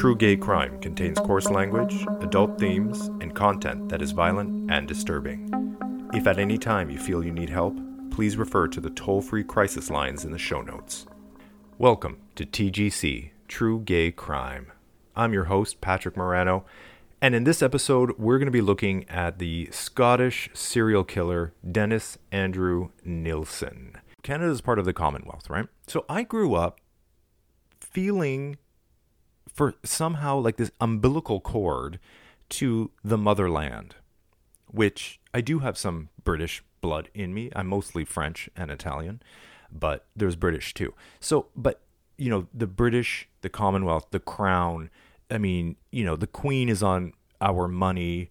True Gay Crime contains coarse language, adult themes, and content that is violent and disturbing. If at any time you feel you need help, please refer to the toll free crisis lines in the show notes. Welcome to TGC True Gay Crime. I'm your host, Patrick Morano, and in this episode, we're going to be looking at the Scottish serial killer Dennis Andrew Nilsen. Canada is part of the Commonwealth, right? So I grew up feeling for somehow like this umbilical cord to the motherland, which I do have some British blood in me. I'm mostly French and Italian, but there's British too. So, but you know, the British, the Commonwealth, the crown, I mean, you know, the queen is on our money.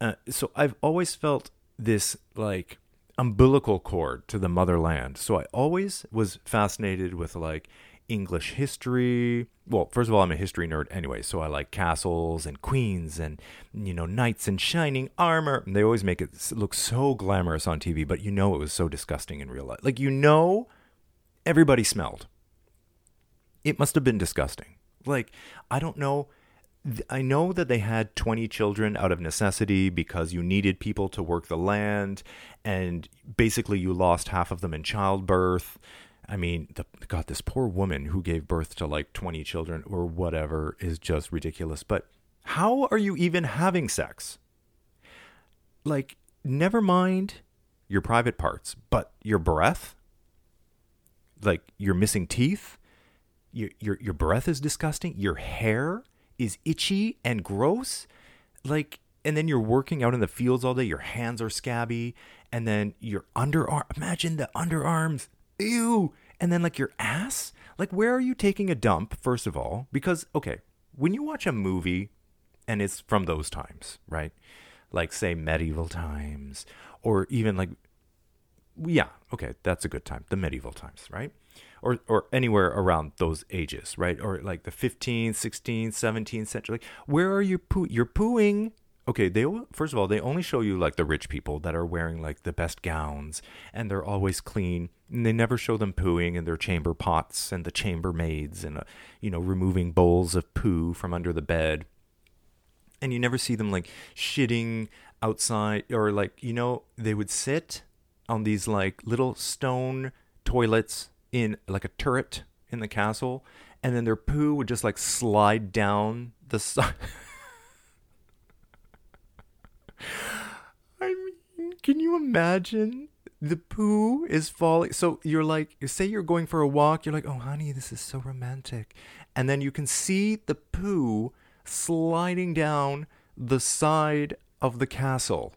Uh, so I've always felt this like umbilical cord to the motherland. So I always was fascinated with like English history. Well, first of all, I'm a history nerd anyway, so I like castles and queens and you know knights in shining armor. And they always make it look so glamorous on TV, but you know it was so disgusting in real life. Like you know, everybody smelled. It must have been disgusting. Like I don't know. I know that they had 20 children out of necessity because you needed people to work the land, and basically you lost half of them in childbirth. I mean, the, God, this poor woman who gave birth to like 20 children or whatever is just ridiculous. But how are you even having sex? Like, never mind your private parts, but your breath? Like, you're missing teeth? Your, your, your breath is disgusting? Your hair is itchy and gross? Like, and then you're working out in the fields all day, your hands are scabby, and then your underarm, imagine the underarms ew. And then like your ass, like where are you taking a dump, first of all? Because, okay, when you watch a movie and it's from those times, right? Like say medieval times or even like, yeah, okay, that's a good time. The medieval times, right? Or, or anywhere around those ages, right? Or like the 15th, 16th, 17th century. Like, where are you poo? You're pooing okay they first of all they only show you like the rich people that are wearing like the best gowns and they're always clean and they never show them pooing in their chamber pots and the chambermaids and uh, you know removing bowls of poo from under the bed. And you never see them like shitting outside or like you know they would sit on these like little stone toilets in like a turret in the castle and then their poo would just like slide down the side I mean, can you imagine? The poo is falling. So you're like, say you're going for a walk, you're like, oh, honey, this is so romantic. And then you can see the poo sliding down the side of the castle.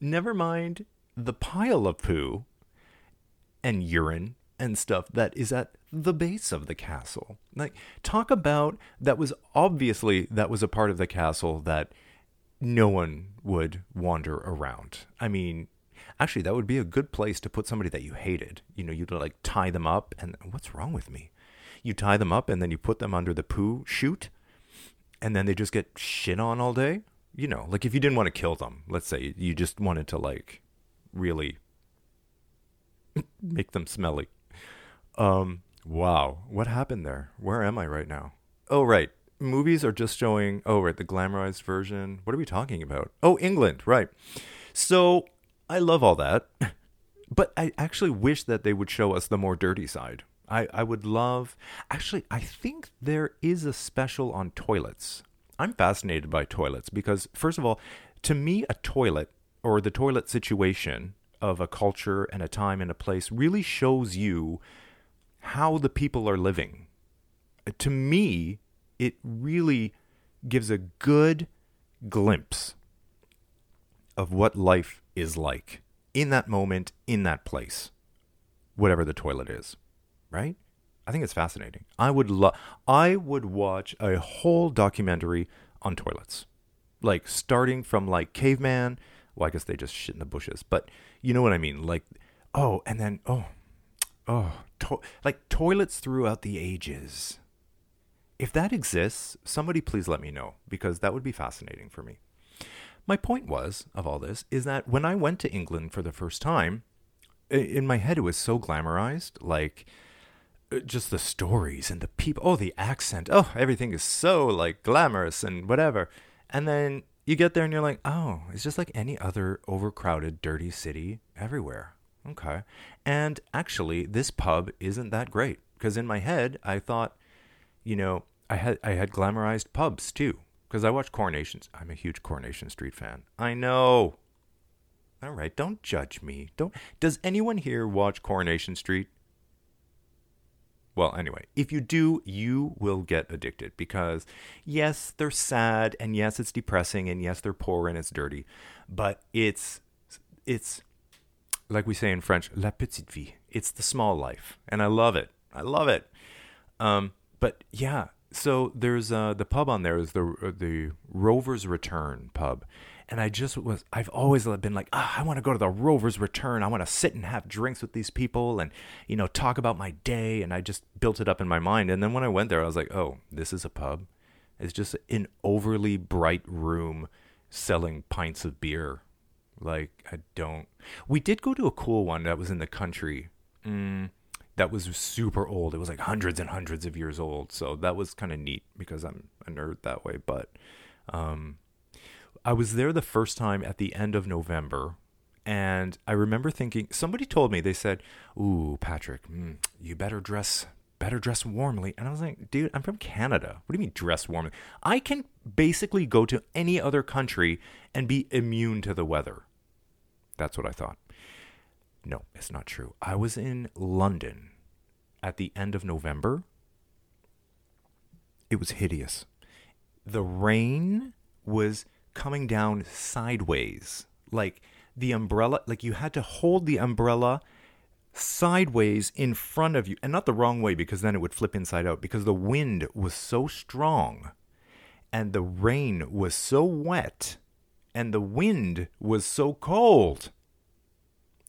Never mind the pile of poo and urine and stuff that is at the base of the castle. Like, talk about that was obviously that was a part of the castle that no one would wander around. I mean, actually, that would be a good place to put somebody that you hated. You know, you'd like tie them up, and what's wrong with me? You tie them up, and then you put them under the poo chute, and then they just get shit on all day. You know, like if you didn't want to kill them, let's say you just wanted to like really make them smelly. Um, wow, what happened there? Where am I right now? Oh, right movies are just showing, oh, right, the glamorized version. What are we talking about? Oh, England, right. So I love all that. But I actually wish that they would show us the more dirty side. I, I would love, actually, I think there is a special on toilets. I'm fascinated by toilets because, first of all, to me, a toilet or the toilet situation of a culture and a time and a place really shows you how the people are living. To me, it really gives a good glimpse of what life is like in that moment, in that place, whatever the toilet is, right? I think it's fascinating. I would love I would watch a whole documentary on toilets. Like starting from like caveman, well I guess they just shit in the bushes, but you know what I mean? Like oh, and then oh oh, to- like toilets throughout the ages if that exists, somebody please let me know because that would be fascinating for me. My point was of all this is that when I went to England for the first time, in my head it was so glamorized, like uh, just the stories and the people. Oh, the accent. Oh, everything is so like glamorous and whatever. And then you get there and you're like, oh, it's just like any other overcrowded, dirty city everywhere. Okay. And actually, this pub isn't that great because in my head, I thought, you know, I had I had glamorized pubs too because I watch Coronations. I'm a huge Coronation Street fan. I know. All right, don't judge me. Don't. Does anyone here watch Coronation Street? Well, anyway, if you do, you will get addicted because yes, they're sad and yes, it's depressing and yes, they're poor and it's dirty, but it's it's like we say in French, la petite vie. It's the small life, and I love it. I love it. Um, but yeah, so there's uh, the pub on there is the uh, the Rover's Return pub, and I just was I've always been like ah, I want to go to the Rover's Return. I want to sit and have drinks with these people and you know talk about my day. And I just built it up in my mind. And then when I went there, I was like, oh, this is a pub. It's just an overly bright room selling pints of beer. Like I don't. We did go to a cool one that was in the country. Mm, that was super old. It was like hundreds and hundreds of years old. So that was kind of neat because I'm a nerd that way. But um, I was there the first time at the end of November. And I remember thinking, somebody told me, they said, Ooh, Patrick, mm, you better dress, better dress warmly. And I was like, dude, I'm from Canada. What do you mean dress warmly? I can basically go to any other country and be immune to the weather. That's what I thought. No, it's not true. I was in London at the end of November. It was hideous. The rain was coming down sideways. Like the umbrella, like you had to hold the umbrella sideways in front of you and not the wrong way because then it would flip inside out because the wind was so strong and the rain was so wet and the wind was so cold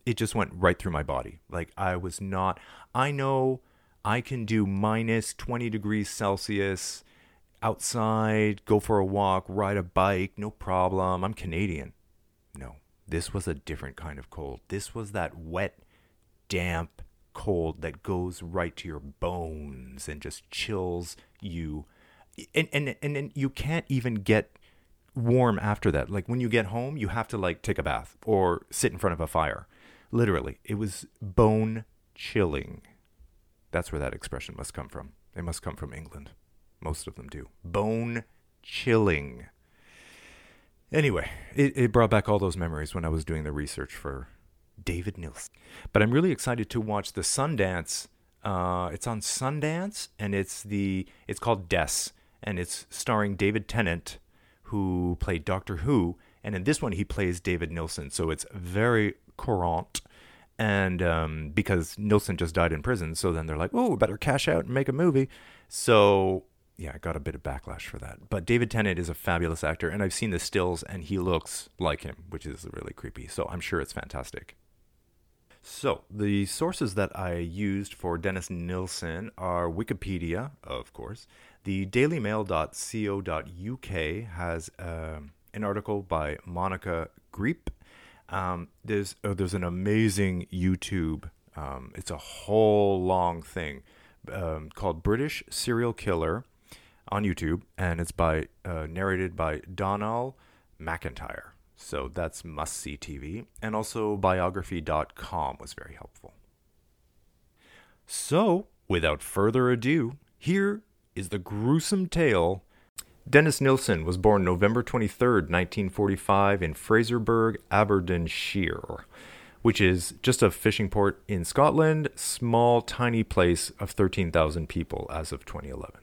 it just went right through my body. Like I was not, I know I can do minus 20 degrees Celsius outside, go for a walk, ride a bike, no problem. I'm Canadian. No, this was a different kind of cold. This was that wet, damp cold that goes right to your bones and just chills you. And, and, and, and you can't even get warm after that. Like when you get home, you have to like take a bath or sit in front of a fire Literally, it was bone chilling. That's where that expression must come from. It must come from England. Most of them do. Bone chilling. Anyway, it, it brought back all those memories when I was doing the research for David Nilsen. But I'm really excited to watch the Sundance. Uh, it's on Sundance, and it's the it's called Des, and it's starring David Tennant, who played Doctor Who, and in this one he plays David Nilsen. So it's very current and um, because Nilsen just died in prison, so then they're like, "Oh, better cash out and make a movie." So yeah, I got a bit of backlash for that. But David Tennant is a fabulous actor, and I've seen the stills, and he looks like him, which is really creepy. So I'm sure it's fantastic. So the sources that I used for Dennis Nilsen are Wikipedia, of course. The DailyMail.co.uk has um, an article by Monica Greep um, there's oh, there's an amazing YouTube. Um, it's a whole long thing um, called British Serial Killer on YouTube, and it's by uh, narrated by Donal MacIntyre. So that's must see TV, and also biography.com was very helpful. So, without further ado, here is the gruesome tale Dennis Nilsen was born November 23, 1945, in Fraserburgh, Aberdeenshire, which is just a fishing port in Scotland, small, tiny place of 13,000 people as of 2011.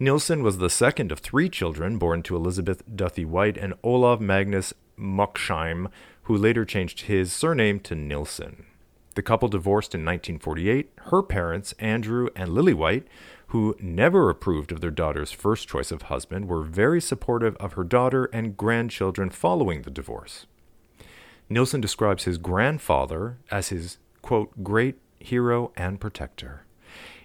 Nilsen was the second of three children born to Elizabeth Duthie White and Olav Magnus Moksheim, who later changed his surname to Nilsen. The couple divorced in 1948. Her parents, Andrew and Lily White, who never approved of their daughter's first choice of husband, were very supportive of her daughter and grandchildren following the divorce. Nilsen describes his grandfather as his, quote, great hero and protector.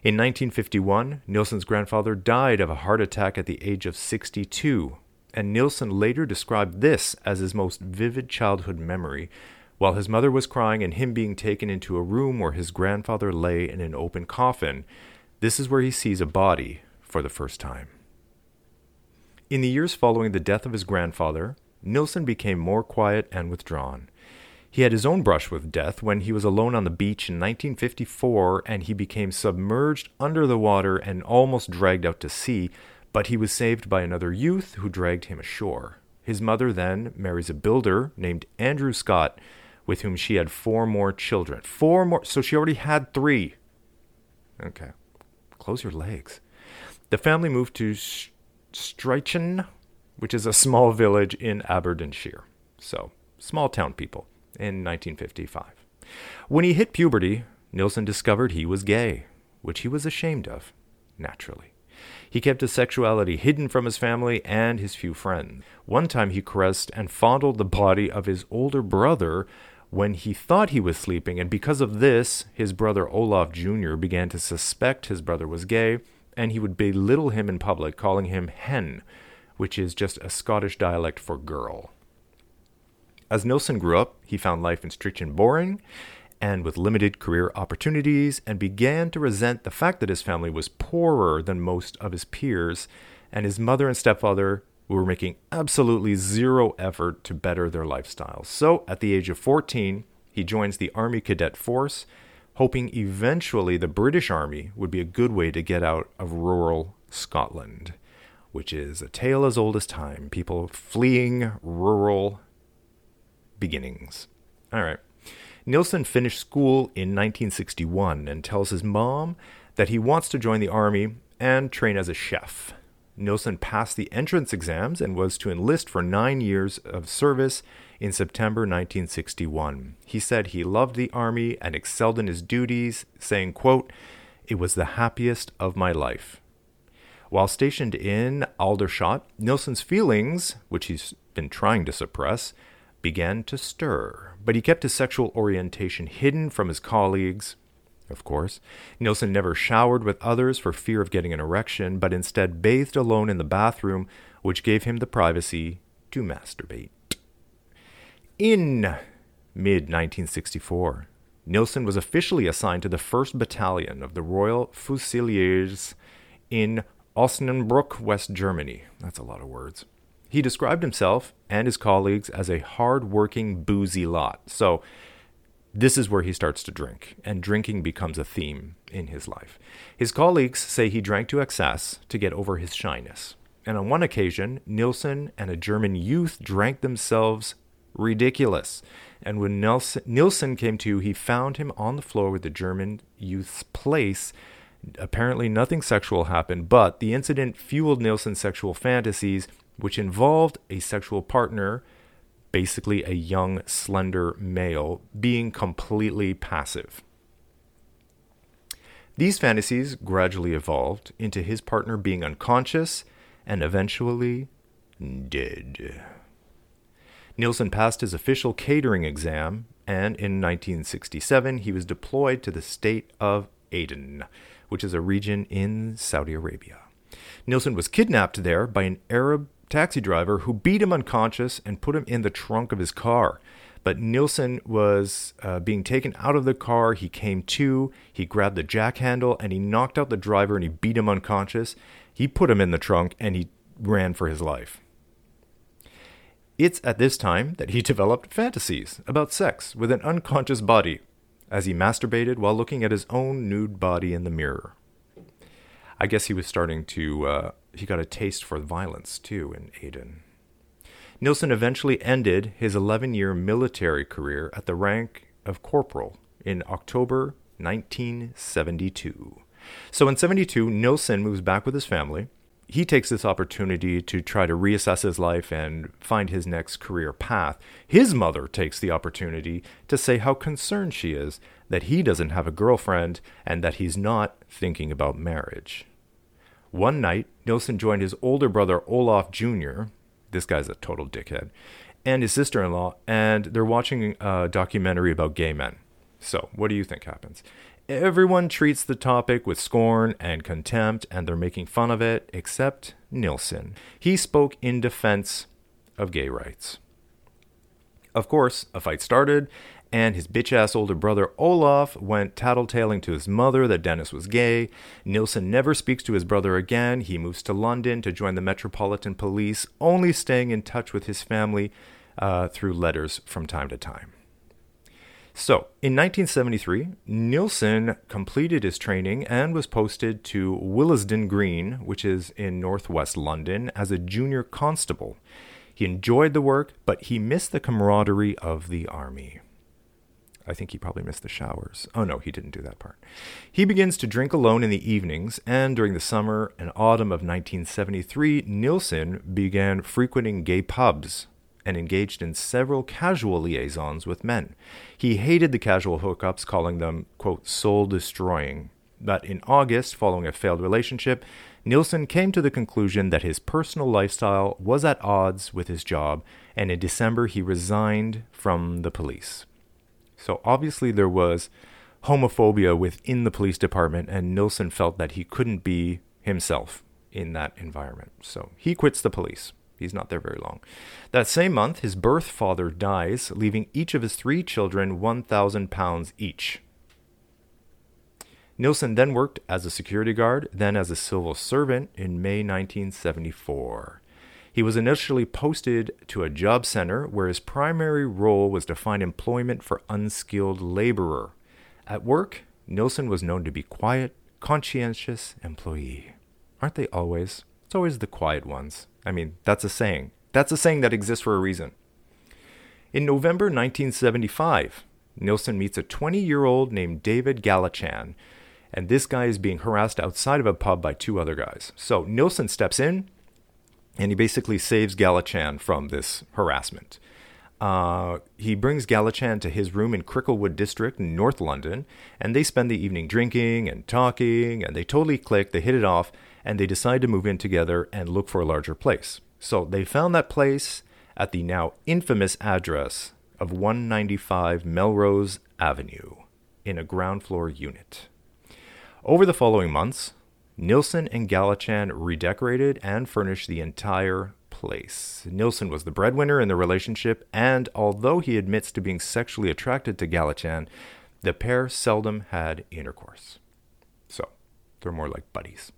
In 1951, Nilsen's grandfather died of a heart attack at the age of 62, and Nilsen later described this as his most vivid childhood memory, while his mother was crying and him being taken into a room where his grandfather lay in an open coffin, This is where he sees a body for the first time. In the years following the death of his grandfather, Nilsen became more quiet and withdrawn. He had his own brush with death when he was alone on the beach in 1954 and he became submerged under the water and almost dragged out to sea, but he was saved by another youth who dragged him ashore. His mother then marries a builder named Andrew Scott, with whom she had four more children. Four more, so she already had three. Okay, close your legs. The family moved to Strichen, which is a small village in Aberdeenshire. So, small town people in 1955. When he hit puberty, Nilsen discovered he was gay, which he was ashamed of, naturally. He kept his sexuality hidden from his family and his few friends. One time he caressed and fondled the body of his older brother when he thought he was sleeping, and because of this, his brother Olaf Jr. began to suspect his brother was gay, and he would belittle him in public, calling him hen, which is just a Scottish dialect for girl. As Nilsen grew up, he found life in Strichen boring and with limited career opportunities, and began to resent the fact that his family was poorer than most of his peers, and his mother and stepfather were making absolutely zero effort to better their lifestyles. So, at the age of 14, he joins the Army Cadet Force, hoping eventually the British Army would be a good way to get out of rural Scotland, which is a tale as old as time. People fleeing rural beginnings. All right. Nilsen finished school in 1961 and tells his mom that he wants to join the army and train as a chef. Nilsen passed the entrance exams and was to enlist for nine years of service in September 1961. He said he loved the army and excelled in his duties, saying, quote, It was the happiest of my life. While stationed in Aldershot, Nilsen's feelings, which he's been trying to suppress, began to stir, but he kept his sexual orientation hidden from his colleagues. Of course, Nilsen never showered with others for fear of getting an erection, but instead bathed alone in the bathroom, which gave him the privacy to masturbate. In mid 1964, Nilsen was officially assigned to the 1st Battalion of the Royal Fusiliers in Osnabrück, West Germany. That's a lot of words. He described himself and his colleagues as a hard-working, boozy lot. So this is where he starts to drink, and drinking becomes a theme in his life. His colleagues say he drank to excess to get over his shyness. And on one occasion, Nilsen and a German youth drank themselves ridiculous. And when Nelson, Nilsen came to, he found him on the floor with the German youth's place. Apparently, nothing sexual happened, but the incident fueled Nilsen's sexual fantasies which involved a sexual partner, basically a young, slender male, being completely passive. These fantasies gradually evolved into his partner being unconscious and eventually dead. Nilsen passed his official catering exam, and in 1967 he was deployed to the state of Aden, which is a region in Saudi Arabia. Nilsen was kidnapped there by an Arab taxi driver who beat him unconscious and put him in the trunk of his car. But Nilsen was uh, being taken out of the car. He came to, he grabbed the jack handle, and he knocked out the driver and he beat him unconscious. He put him in the trunk and he ran for his life. It's at this time that he developed fantasies about sex with an unconscious body as he masturbated while looking at his own nude body in the mirror. I guess he was starting to uh, he got a taste for violence too in Aden. Nilsen eventually ended his 11 year military career at the rank of corporal in October 1972. So in 72, Nilsen moves back with his family. He takes this opportunity to try to reassess his life and find his next career path. His mother takes the opportunity to say how concerned she is that he doesn't have a girlfriend and that he's not thinking about marriage. One night, Nilsen joined his older brother Olaf Jr., this guy's a total dickhead, and his sister in law, and they're watching a documentary about gay men. So, what do you think happens? Everyone treats the topic with scorn and contempt, and they're making fun of it, except Nilsen. He spoke in defense of gay rights. Of course, a fight started, and his bitch ass older brother Olaf went tattletaling to his mother that Dennis was gay. Nilsen never speaks to his brother again. He moves to London to join the Metropolitan Police, only staying in touch with his family uh, through letters from time to time. So, in 1973, Nilsen completed his training and was posted to Willesden Green, which is in northwest London, as a junior constable. He enjoyed the work, but he missed the camaraderie of the army. I think he probably missed the showers. Oh no, he didn't do that part. He begins to drink alone in the evenings, and during the summer and autumn of 1973, Nilsen began frequenting gay pubs and engaged in several casual liaisons with men. He hated the casual hookups, calling them, quote, soul destroying. But in August, following a failed relationship, Nilsen came to the conclusion that his personal lifestyle was at odds with his job, and in December he resigned from the police. So obviously there was homophobia within the police department, and Nilsen felt that he couldn't be himself in that environment. So he quits the police. He's not there very long. That same month, his birth father dies, leaving each of his three children 1,000 pounds each. Nilsen then worked as a security guard, then as a civil servant in May 1974. He was initially posted to a job center where his primary role was to find employment for unskilled laborer. At work, Nilsen was known to be quiet, conscientious employee. Aren't they always? It's always the quiet ones. I mean, that's a saying. That's a saying that exists for a reason. In November 1975, Nilsen meets a 20 year old named David Gallichan and this guy is being harassed outside of a pub by two other guys. So Nilsen steps in, and he basically saves Gallichan from this harassment. Uh, he brings Gallichan to his room in Cricklewood District North London, and they spend the evening drinking and talking, and they totally click, they hit it off, and they decide to move in together and look for a larger place. So they found that place at the now infamous address of 195 Melrose Avenue in a ground floor unit. Over the following months, Nilsen and Gallichan redecorated and furnished the entire place. Nilsen was the breadwinner in the relationship, and although he admits to being sexually attracted to Gallichan, the pair seldom had intercourse. So, they're more like buddies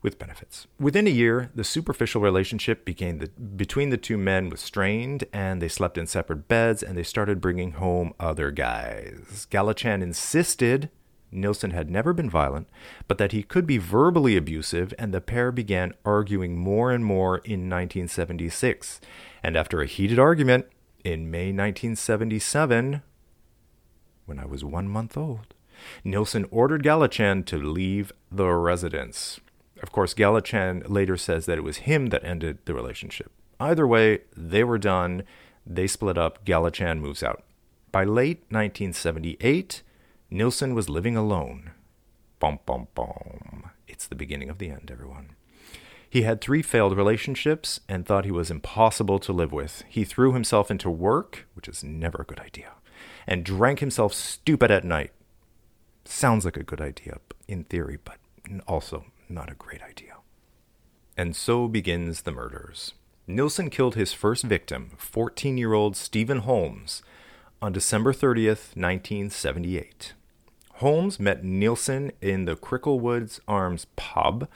with benefits. Within a year, the superficial relationship the, between the two men was strained, and they slept in separate beds, and they started bringing home other guys. Gallichan insisted Nilsen had never been violent, but that he could be verbally abusive, and the pair began arguing more and more in 1976. And after a heated argument in May 1977, when I was one month old, Nilsen ordered Gallichan to leave the residence. Of course, Gallichan later says that it was him that ended the relationship. Either way, they were done. They split up. Gallichan moves out. By late 1978, Nilsen was living alone. Bum, bum, bum. It's the beginning of the end, everyone. He had three failed relationships and thought he was impossible to live with. He threw himself into work, which is never a good idea, and drank himself stupid at night. Sounds like a good idea in theory, but also not a great idea. And so begins the murders. Nilsen killed his first victim, 14 year old Stephen Holmes, on December 30th, 1978. Holmes met Nielsen in the Cricklewoods Arms pub,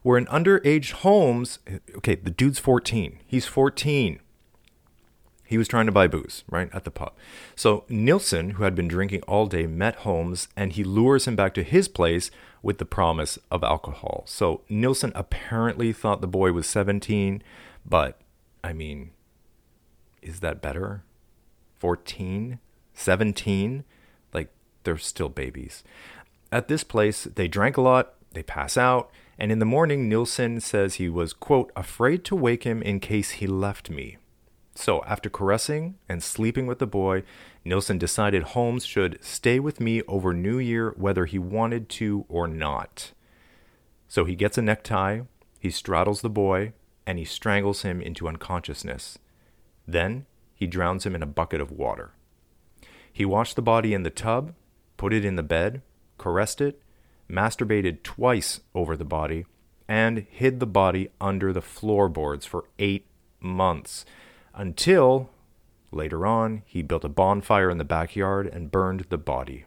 where an underage Holmes, okay, the dude's 14. He's 14. He was trying to buy booze, right, at the pub. So Nielsen, who had been drinking all day, met Holmes and he lures him back to his place with the promise of alcohol. So Nielsen apparently thought the boy was 17, but I mean, is that better? 14? 17? like they're still babies. At this place, they drank a lot, they pass out, and in the morning, Nilsen says he was, quote, afraid to wake him in case he left me. So, after caressing and sleeping with the boy, Nilsen decided Holmes should stay with me over New Year whether he wanted to or not. So he gets a necktie, he straddles the boy, and he strangles him into unconsciousness. Then he drowns him in a bucket of water. He washed the body in the tub put it in the bed, caressed it, masturbated twice over the body, and hid the body under the floorboards for eight months until Later on, he built a bonfire in the backyard and burned the body.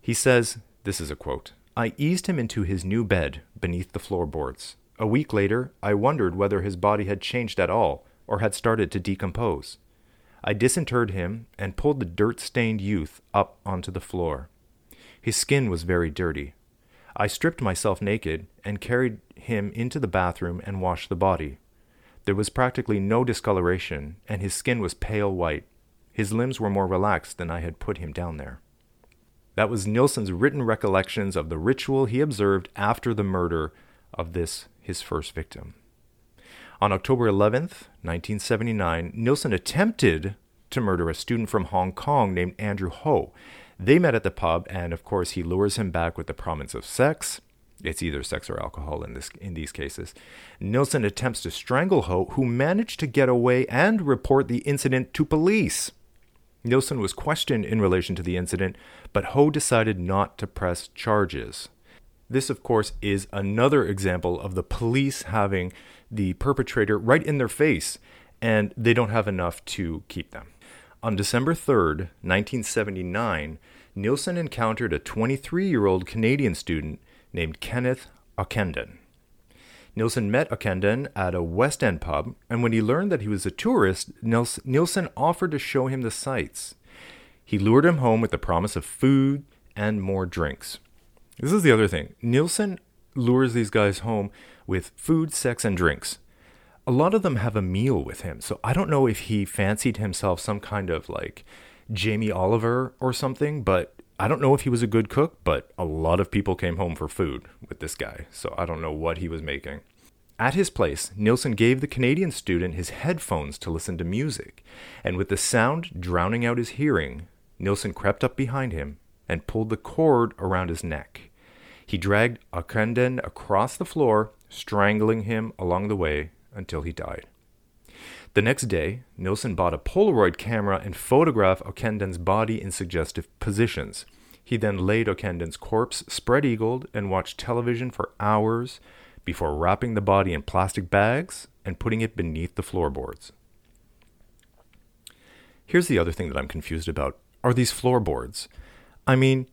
He says, This is a quote I eased him into his new bed beneath the floorboards. A week later, I wondered whether his body had changed at all or had started to decompose. I disinterred him and pulled the dirt stained youth up onto the floor. His skin was very dirty. I stripped myself naked and carried him into the bathroom and washed the body. There was practically no discoloration, and his skin was pale white. His limbs were more relaxed than I had put him down there. That was Nilsen's written recollections of the ritual he observed after the murder of this, his first victim. On October 11th, 1979, Nilsen attempted to murder a student from Hong Kong named Andrew Ho. They met at the pub, and of course, he lures him back with the promise of sex. It's either sex or alcohol in this in these cases. Nilsen attempts to strangle Ho, who managed to get away and report the incident to police. Nilsen was questioned in relation to the incident, but Ho decided not to press charges. This, of course, is another example of the police having the perpetrator right in their face, and they don't have enough to keep them. On December 3rd, 1979, Nilsen encountered a 23 year old Canadian student named Kenneth Ockenden. Nilsen met Ockenden at a West End pub, and when he learned that he was a tourist, Nilsen offered to show him the sights. He lured him home with the promise of food and more drinks. This is the other thing. Nilsen lures these guys home with food, sex, and drinks. A lot of them have a meal with him, so I don't know if he fancied himself some kind of like Jamie Oliver or something, but I don't know if he was a good cook, but a lot of people came home for food with this guy, so I don't know what he was making. At his place, Nilsen gave the Canadian student his headphones to listen to music, and with the sound drowning out his hearing, Nilsen crept up behind him and pulled the cord around his neck. He dragged Ockenden across the floor, strangling him along the way until he died. The next day, Nilsen bought a Polaroid camera and photographed Ockenden's body in suggestive positions. He then laid Ockenden's corpse spread eagled and watched television for hours before wrapping the body in plastic bags and putting it beneath the floorboards. Here's the other thing that I'm confused about are these floorboards. I mean,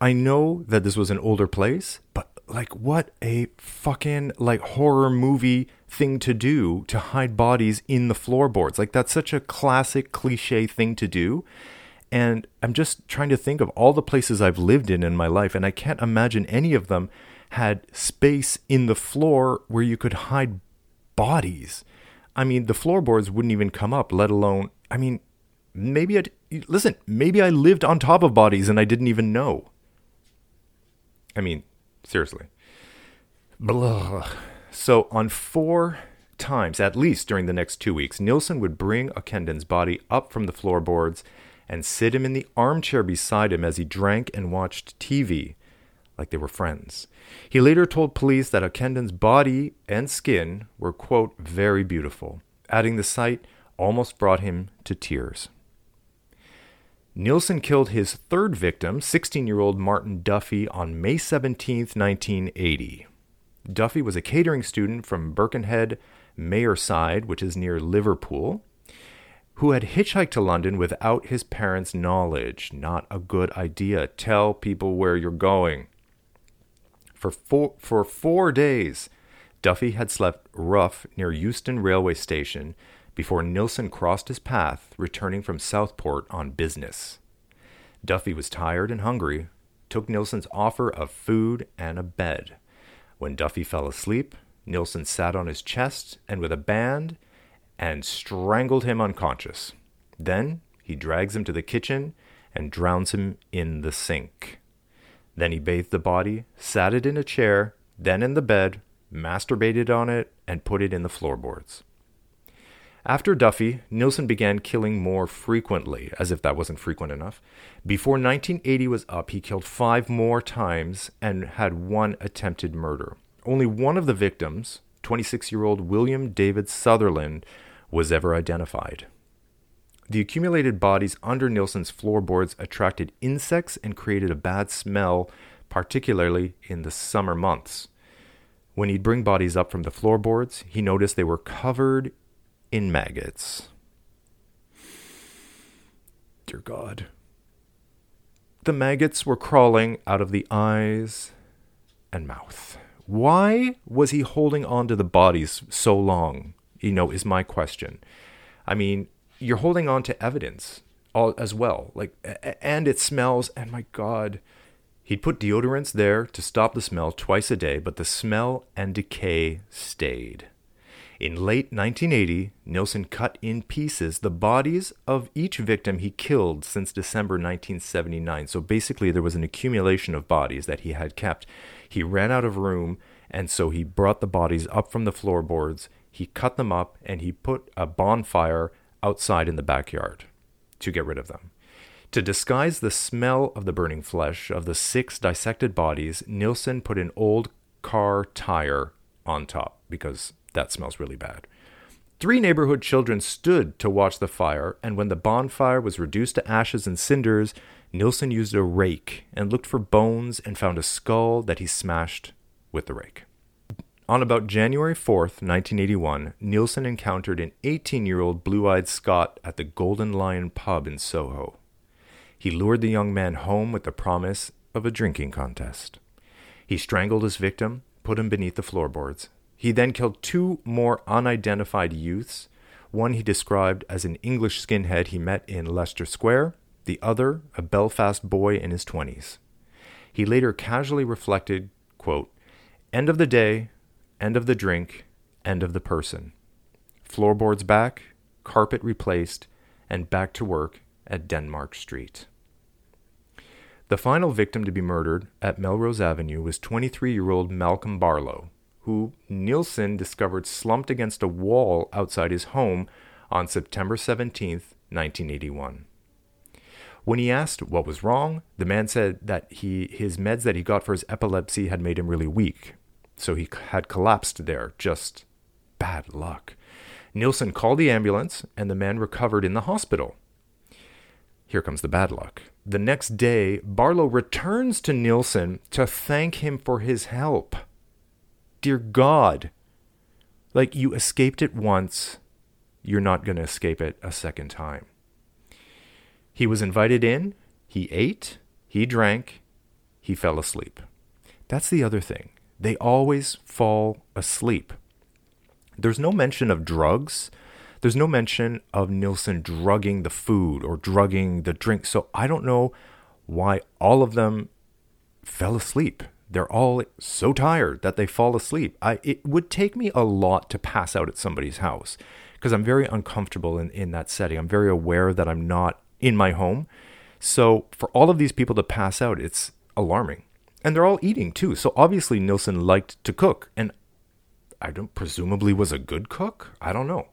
I know that this was an older place, but like what a fucking like horror movie thing to do to hide bodies in the floorboards. Like that's such a classic cliche thing to do. And I'm just trying to think of all the places I've lived in in my life and I can't imagine any of them had space in the floor where you could hide bodies. I mean, the floorboards wouldn't even come up, let alone I mean, maybe I listen, maybe I lived on top of bodies and I didn't even know. I mean, Seriously. Blah. So, on four times, at least during the next two weeks, Nilsen would bring Ockenden's body up from the floorboards and sit him in the armchair beside him as he drank and watched TV like they were friends. He later told police that Ockenden's body and skin were, quote, very beautiful, adding the sight almost brought him to tears. Nilsen killed his third victim, 16 year old Martin Duffy, on May 17, 1980. Duffy was a catering student from Birkenhead, Merseyside, which is near Liverpool, who had hitchhiked to London without his parents' knowledge. Not a good idea. Tell people where you're going. For four, for four days, Duffy had slept rough near Euston Railway Station before Nilsen crossed his path, returning from Southport on business. Duffy was tired and hungry, took Nilsen's offer of food and a bed. When Duffy fell asleep, Nilsen sat on his chest and with a band and strangled him unconscious. Then he drags him to the kitchen and drowns him in the sink. Then he bathed the body, sat it in a chair, then in the bed, masturbated on it, and put it in the floorboards. After Duffy, Nilsen began killing more frequently, as if that wasn't frequent enough. Before 1980 was up, he killed five more times and had one attempted murder. Only one of the victims, 26 year old William David Sutherland, was ever identified. The accumulated bodies under Nilsen's floorboards attracted insects and created a bad smell, particularly in the summer months. When he'd bring bodies up from the floorboards, he noticed they were covered in maggots. Dear God. The maggots were crawling out of the eyes and mouth. Why was he holding on to the bodies so long? You know, is my question. I mean, you're holding on to evidence all, as well. Like, and it smells, and my God. He'd put deodorants there to stop the smell twice a day, but the smell and decay stayed. In late 1980, Nilsen cut in pieces the bodies of each victim he killed since December 1979. So basically, there was an accumulation of bodies that he had kept. He ran out of room, and so he brought the bodies up from the floorboards. He cut them up, and he put a bonfire outside in the backyard to get rid of them. To disguise the smell of the burning flesh of the six dissected bodies, Nilsen put an old car tire on top because that smells really bad. Three neighborhood children stood to watch the fire, and when the bonfire was reduced to ashes and cinders, Nilsen used a rake and looked for bones and found a skull that he smashed with the rake. On about January 4th, 1981, Nilsen encountered an 18 year old blue eyed Scot at the Golden Lion pub in Soho. He lured the young man home with the promise of a drinking contest. He strangled his victim, put him beneath the floorboards, he then killed two more unidentified youths. One he described as an English skinhead he met in Leicester Square, the other a Belfast boy in his 20s. He later casually reflected, quote, End of the day, end of the drink, end of the person. Floorboards back, carpet replaced, and back to work at Denmark Street. The final victim to be murdered at Melrose Avenue was 23 year old Malcolm Barlow, who Nielsen discovered slumped against a wall outside his home on September 17, 1981. When he asked what was wrong, the man said that he, his meds that he got for his epilepsy had made him really weak. So he had collapsed there. Just bad luck. Nielsen called the ambulance, and the man recovered in the hospital. Here comes the bad luck. The next day, Barlow returns to Nielsen to thank him for his help dear God, like you escaped it once, you're not going to escape it a second time. He was invited in, he ate, he drank, he fell asleep. That's the other thing. They always fall asleep. There's no mention of drugs. There's no mention of Nilsen drugging the food or drugging the drink. So I don't know why all of them fell asleep they're all so tired that they fall asleep. I, it would take me a lot to pass out at somebody's house because I'm very uncomfortable in, in that setting. I'm very aware that I'm not in my home. So for all of these people to pass out, it's alarming. And they're all eating too. So obviously Nilsen liked to cook and I don't presumably was a good cook. I don't know.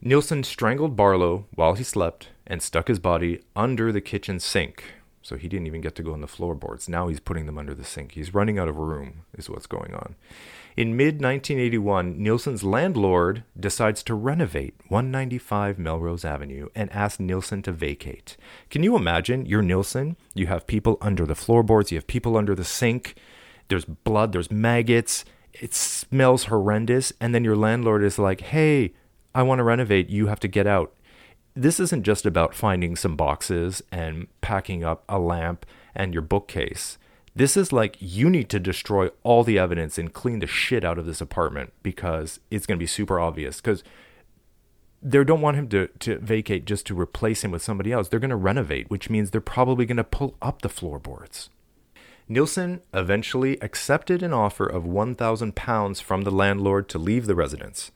Nilsen strangled Barlow while he slept and stuck his body under the kitchen sink so he didn't even get to go on the floorboards. Now he's putting them under the sink. He's running out of room, is what's going on. In mid 1981, Nielsen's landlord decides to renovate 195 Melrose Avenue and asks Nielsen to vacate. Can you imagine? You're Nilsen. You have people under the floorboards, you have people under the sink. There's blood, there's maggots. It smells horrendous. And then your landlord is like, hey, I want to renovate. You have to get out this isn't just about finding some boxes and packing up a lamp and your bookcase. This is like you need to destroy all the evidence and clean the shit out of this apartment because it's going to be super obvious. Because they don't want him to, to vacate just to replace him with somebody else. They're going to renovate, which means they're probably going to pull up the floorboards. Nilsen eventually accepted an offer of £1,000 from the landlord to leave the residence.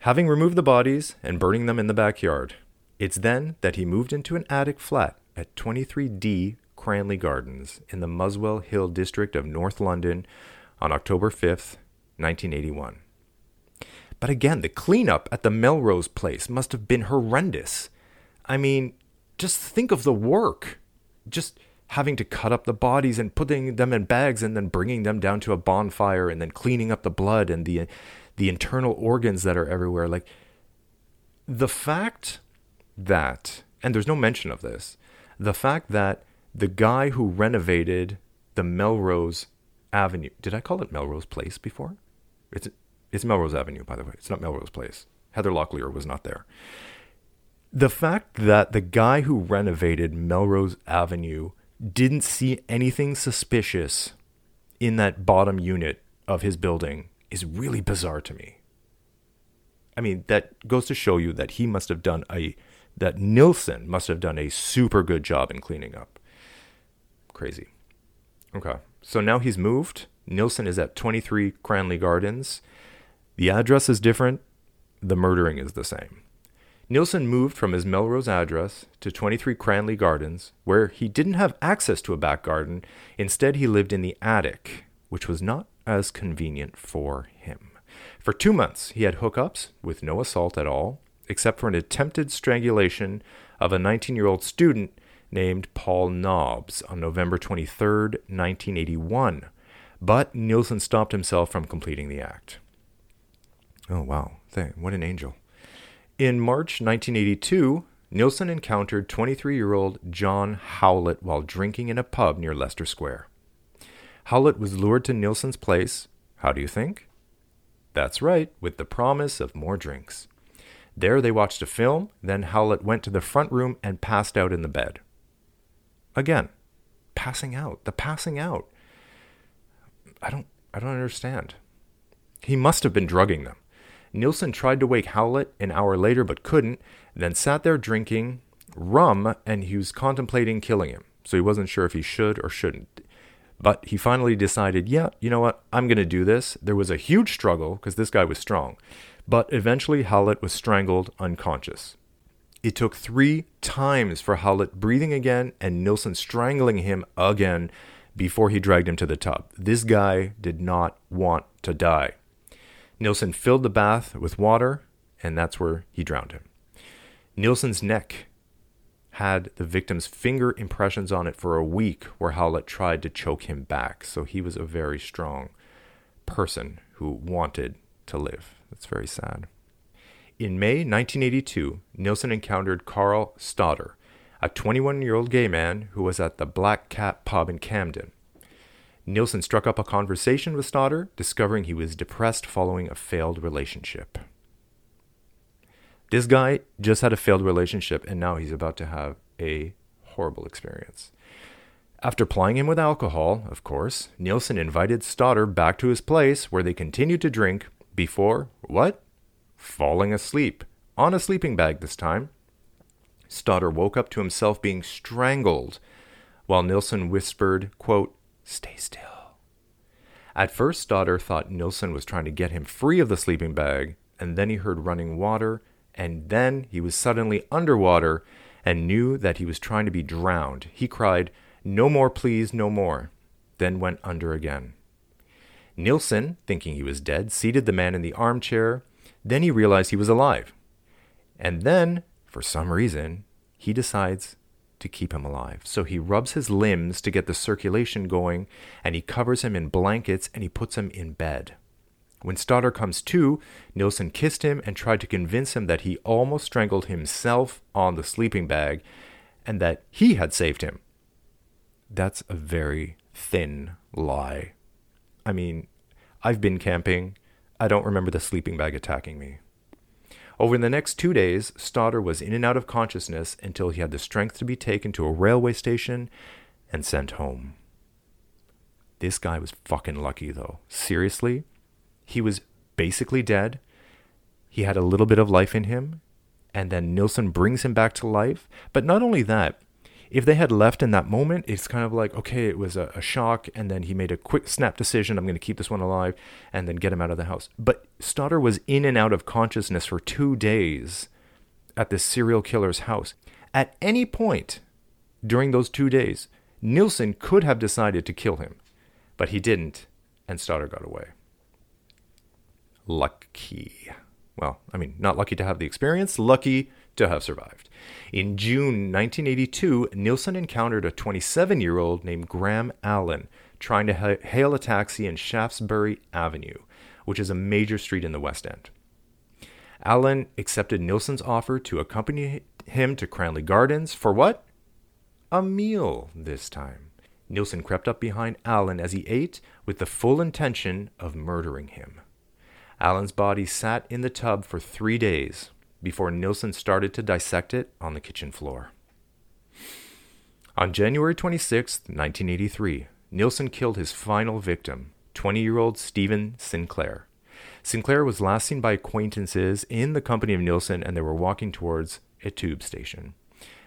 Having removed the bodies and burning them in the backyard, it's then that he moved into an attic flat at 23D Cranley Gardens in the Muswell Hill district of North London on October 5th, 1981. But again, the cleanup at the Melrose place must have been horrendous. I mean, just think of the work. Just having to cut up the bodies and putting them in bags and then bringing them down to a bonfire and then cleaning up the blood and the the internal organs that are everywhere like the fact that, and there's no mention of this, the fact that the guy who renovated the Melrose Avenue, did I call it Melrose Place before? It's, it's Melrose Avenue, by the way. It's not Melrose Place. Heather Locklear was not there. The fact that the guy who renovated Melrose Avenue didn't see anything suspicious in that bottom unit of his building is really bizarre to me. I mean, that goes to show you that he must have done a, that Nilsen must have done a super good job in cleaning up. Crazy. Okay. So now he's moved. Nilsen is at 23 Cranley Gardens. The address is different. The murdering is the same. Nilsen moved from his Melrose address to 23 Cranley Gardens, where he didn't have access to a back garden. Instead, he lived in the attic, which was not as convenient for him. For two months, he had hookups with no assault at all, except for an attempted strangulation of a 19 year old student named Paul Nobbs on November 23, 1981. But Nilsen stopped himself from completing the act. Oh, wow. What an angel. In March 1982, Nilsen encountered 23 year old John Howlett while drinking in a pub near Leicester Square. Howlett was lured to Nilsen's place. How do you think? That's right, with the promise of more drinks. There they watched a film, then Howlett went to the front room and passed out in the bed. Again, passing out, the passing out. I don't I don't understand. He must have been drugging them. Nilsen tried to wake Howlett an hour later but couldn't, then sat there drinking rum and he was contemplating killing him. So he wasn't sure if he should or shouldn't. But he finally decided, yeah, you know what? I'm going to do this. There was a huge struggle because this guy was strong. But eventually, Howlett was strangled unconscious. It took three times for Howlett breathing again and Nilsen strangling him again before he dragged him to the tub. This guy did not want to die. Nilsen filled the bath with water, and that's where he drowned him. Nilsen's neck had the victim's finger impressions on it for a week, where Howlett tried to choke him back. So he was a very strong person who wanted to live. That's very sad. In May 1982, Nilsen encountered Carl Stottor, a 21 year old gay man who was at the Black Cat pub in Camden. Nilsen struck up a conversation with Stottor, discovering he was depressed following a failed relationship. This guy just had a failed relationship and now he's about to have a horrible experience. After plying him with alcohol, of course, Nilsen invited Stottor back to his place where they continued to drink before, what? Falling asleep. On a sleeping bag this time. Stottor woke up to himself being strangled while Nilsen whispered, quote, Stay still. At first, Stottor thought Nilsen was trying to get him free of the sleeping bag, and then he heard running water, and then he was suddenly underwater and knew that he was trying to be drowned. He cried, No more, please, no more, then went under again. Nilsen, thinking he was dead, seated the man in the armchair. Then he realized he was alive. And then, for some reason, he decides to keep him alive. So he rubs his limbs to get the circulation going, and he covers him in blankets and he puts him in bed. When Stottor comes to, Nilsen kissed him and tried to convince him that he almost strangled himself on the sleeping bag and that he had saved him. That's a very thin lie. I mean, I've been camping. I don't remember the sleeping bag attacking me. Over the next two days, Stottor was in and out of consciousness until he had the strength to be taken to a railway station and sent home. This guy was fucking lucky, though. Seriously? He was basically dead. He had a little bit of life in him, and then Nilsen brings him back to life. But not only that, if they had left in that moment, it's kind of like, okay, it was a, a shock, and then he made a quick snap decision I'm going to keep this one alive and then get him out of the house. But Stottor was in and out of consciousness for two days at this serial killer's house. At any point during those two days, Nilsen could have decided to kill him, but he didn't, and Stottor got away. Lucky. Well, I mean, not lucky to have the experience, lucky to have survived. In June 1982, Nilsen encountered a 27 year old named Graham Allen trying to ha- hail a taxi in Shaftesbury Avenue, which is a major street in the West End. Allen accepted Nilsen's offer to accompany him to Cranley Gardens for what? A meal this time. Nilsen crept up behind Allen as he ate with the full intention of murdering him. Allen's body sat in the tub for three days, before Nilsen started to dissect it on the kitchen floor. On January 26, 1983, Nilsen killed his final victim, 20 year old Stephen Sinclair. Sinclair was last seen by acquaintances in the company of Nilsen and they were walking towards a tube station.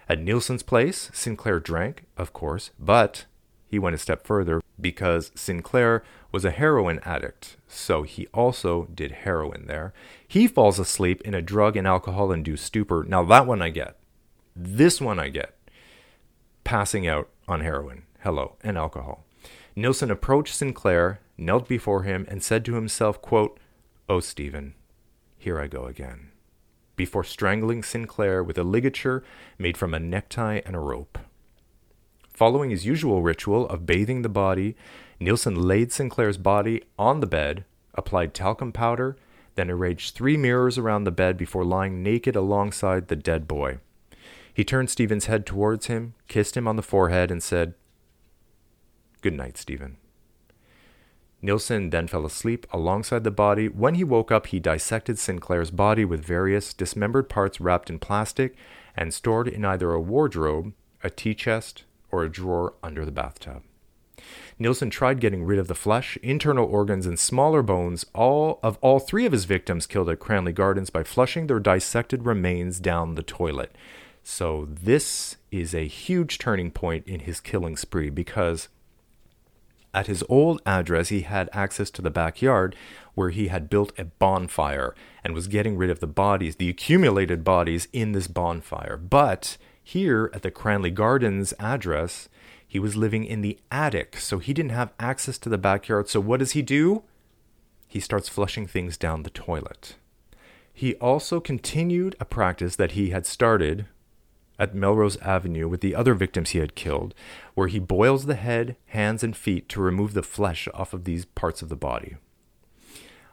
At Nilsen's place, Sinclair drank, of course, but he went a step further because Sinclair was a heroin addict, so he also did heroin there. He falls asleep in a drug and alcohol induced stupor. Now, that one I get. This one I get. Passing out on heroin, hello, and alcohol. Nilsen approached Sinclair, knelt before him, and said to himself, quote, Oh, Stephen, here I go again. Before strangling Sinclair with a ligature made from a necktie and a rope. Following his usual ritual of bathing the body, Nilsen laid Sinclair's body on the bed, applied talcum powder, then arranged three mirrors around the bed before lying naked alongside the dead boy. He turned Stephen's head towards him, kissed him on the forehead, and said, Good night, Stephen. Nilsen then fell asleep alongside the body. When he woke up, he dissected Sinclair's body with various dismembered parts wrapped in plastic and stored in either a wardrobe, a tea chest, or a drawer under the bathtub. Nilsen tried getting rid of the flesh, internal organs, and smaller bones all of all three of his victims killed at Cranley Gardens by flushing their dissected remains down the toilet. So this is a huge turning point in his killing spree because at his old address, he had access to the backyard where he had built a bonfire and was getting rid of the bodies, the accumulated bodies in this bonfire. But here at the Cranley Gardens address, he was living in the attic, so he didn't have access to the backyard. So what does he do? He starts flushing things down the toilet. He also continued a practice that he had started at Melrose Avenue with the other victims he had killed, where he boils the head, hands, and feet to remove the flesh off of these parts of the body.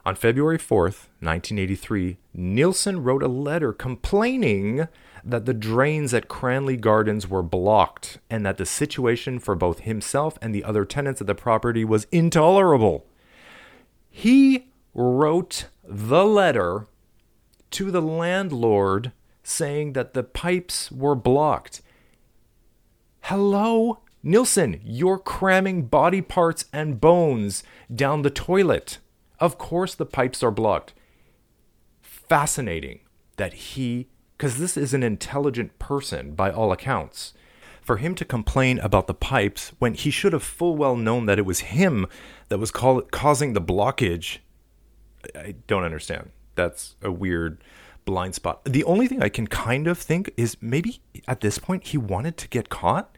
On February 4th, 1983, Nilsen wrote a letter complaining that the drains at Cranley Gardens were blocked and that the situation for both himself and the other tenants of the property was intolerable. He wrote the letter to the landlord saying that the pipes were blocked. Hello, Nilsen, you're cramming body parts and bones down the toilet. Of course, the pipes are blocked. Fascinating that he, because this is an intelligent person by all accounts, for him to complain about the pipes when he should have full well known that it was him that was call- causing the blockage, I don't understand. That's a weird blind spot. The only thing I can kind of think is maybe at this point he wanted to get caught.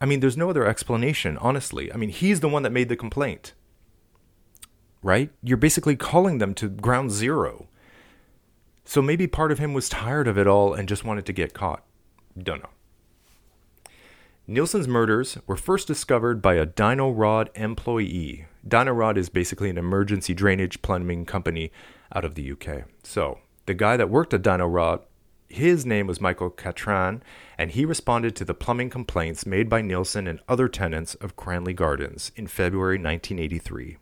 I mean, there's no other explanation, honestly. I mean, he's the one that made the complaint. Right? You're basically calling them to ground zero. So maybe part of him was tired of it all and just wanted to get caught. Don't know. Nilsen's murders were first discovered by a Dyno-Rod employee. Dyno-Rod is basically an emergency drainage plumbing company out of the UK. So, the guy that worked at Dyno-Rod, his name was Michael Cattran, and he responded to the plumbing complaints made by Nilsen and other tenants of Cranley Gardens in February 1983.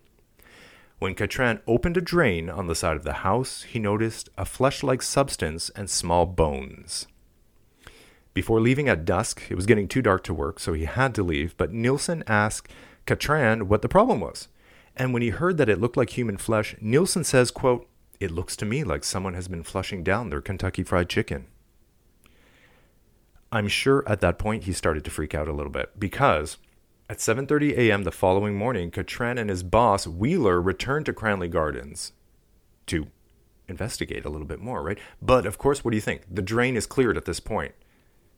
When Cattran opened a drain on the side of the house, he noticed a flesh like substance and small bones. Before leaving at dusk, it was getting too dark to work, so he had to leave, but Nilsen asked Cattran what the problem was. And when he heard that it looked like human flesh, Nilsen says, quote, it looks to me like someone has been flushing down their Kentucky Fried Chicken. I'm sure at that point he started to freak out a little bit because at 7:30 a.m. the following morning, Cattran and his boss Wheeler returned to Cranley Gardens to investigate a little bit more, right? But of course, what do you think? The drain is cleared at this point.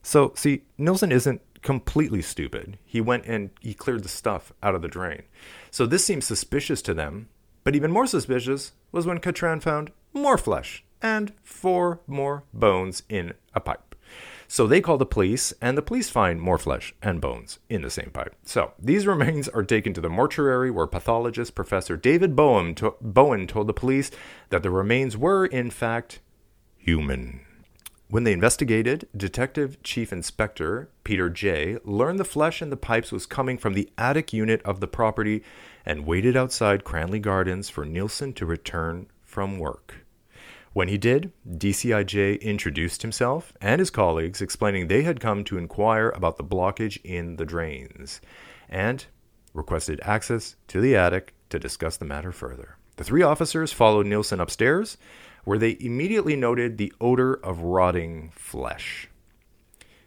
So, see, Nilsen isn't completely stupid. He went and he cleared the stuff out of the drain. So this seems suspicious to them, but even more suspicious was when Cattran found more flesh and four more bones in a pipe. So they call the police, and the police find more flesh and bones in the same pipe. So these remains are taken to the mortuary where pathologist Professor David Bowen, to- Bowen told the police that the remains were, in fact, human. When they investigated, Detective Chief Inspector Peter Jay learned the flesh in the pipes was coming from the attic unit of the property and waited outside Cranley Gardens for Nilsen to return from work. When he did, DCIJ introduced himself and his colleagues, explaining they had come to inquire about the blockage in the drains and requested access to the attic to discuss the matter further. The three officers followed Nilsen upstairs, where they immediately noted the odor of rotting flesh.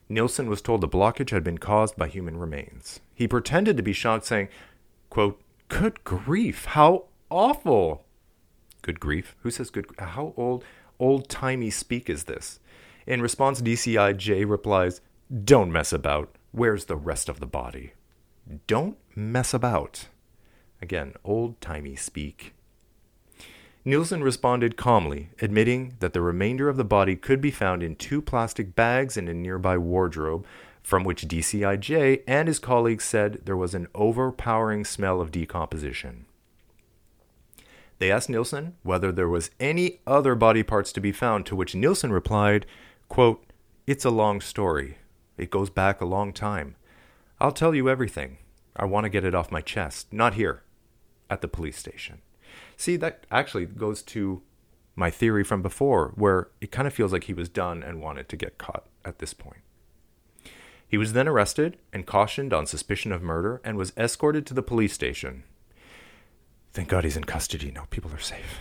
Nilsen was told the blockage had been caused by human remains. He pretended to be shocked, saying, quote, Good grief, how awful! Good grief? Who says good? How old, old timey speak is this? In response, DCIJ replies, Don't mess about. Where's the rest of the body? Don't mess about. Again, old timey speak. Nilsen responded calmly, admitting that the remainder of the body could be found in two plastic bags in a nearby wardrobe, from which DCIJ and his colleagues said there was an overpowering smell of decomposition. They asked Nilsen whether there was any other body parts to be found, to which Nilsen replied, quote, It's a long story. It goes back a long time. I'll tell you everything. I want to get it off my chest. Not here, at the police station. See, that actually goes to my theory from before, where it kind of feels like he was done and wanted to get caught at this point. He was then arrested and cautioned on suspicion of murder and was escorted to the police station. Thank God he's in custody now. People are safe.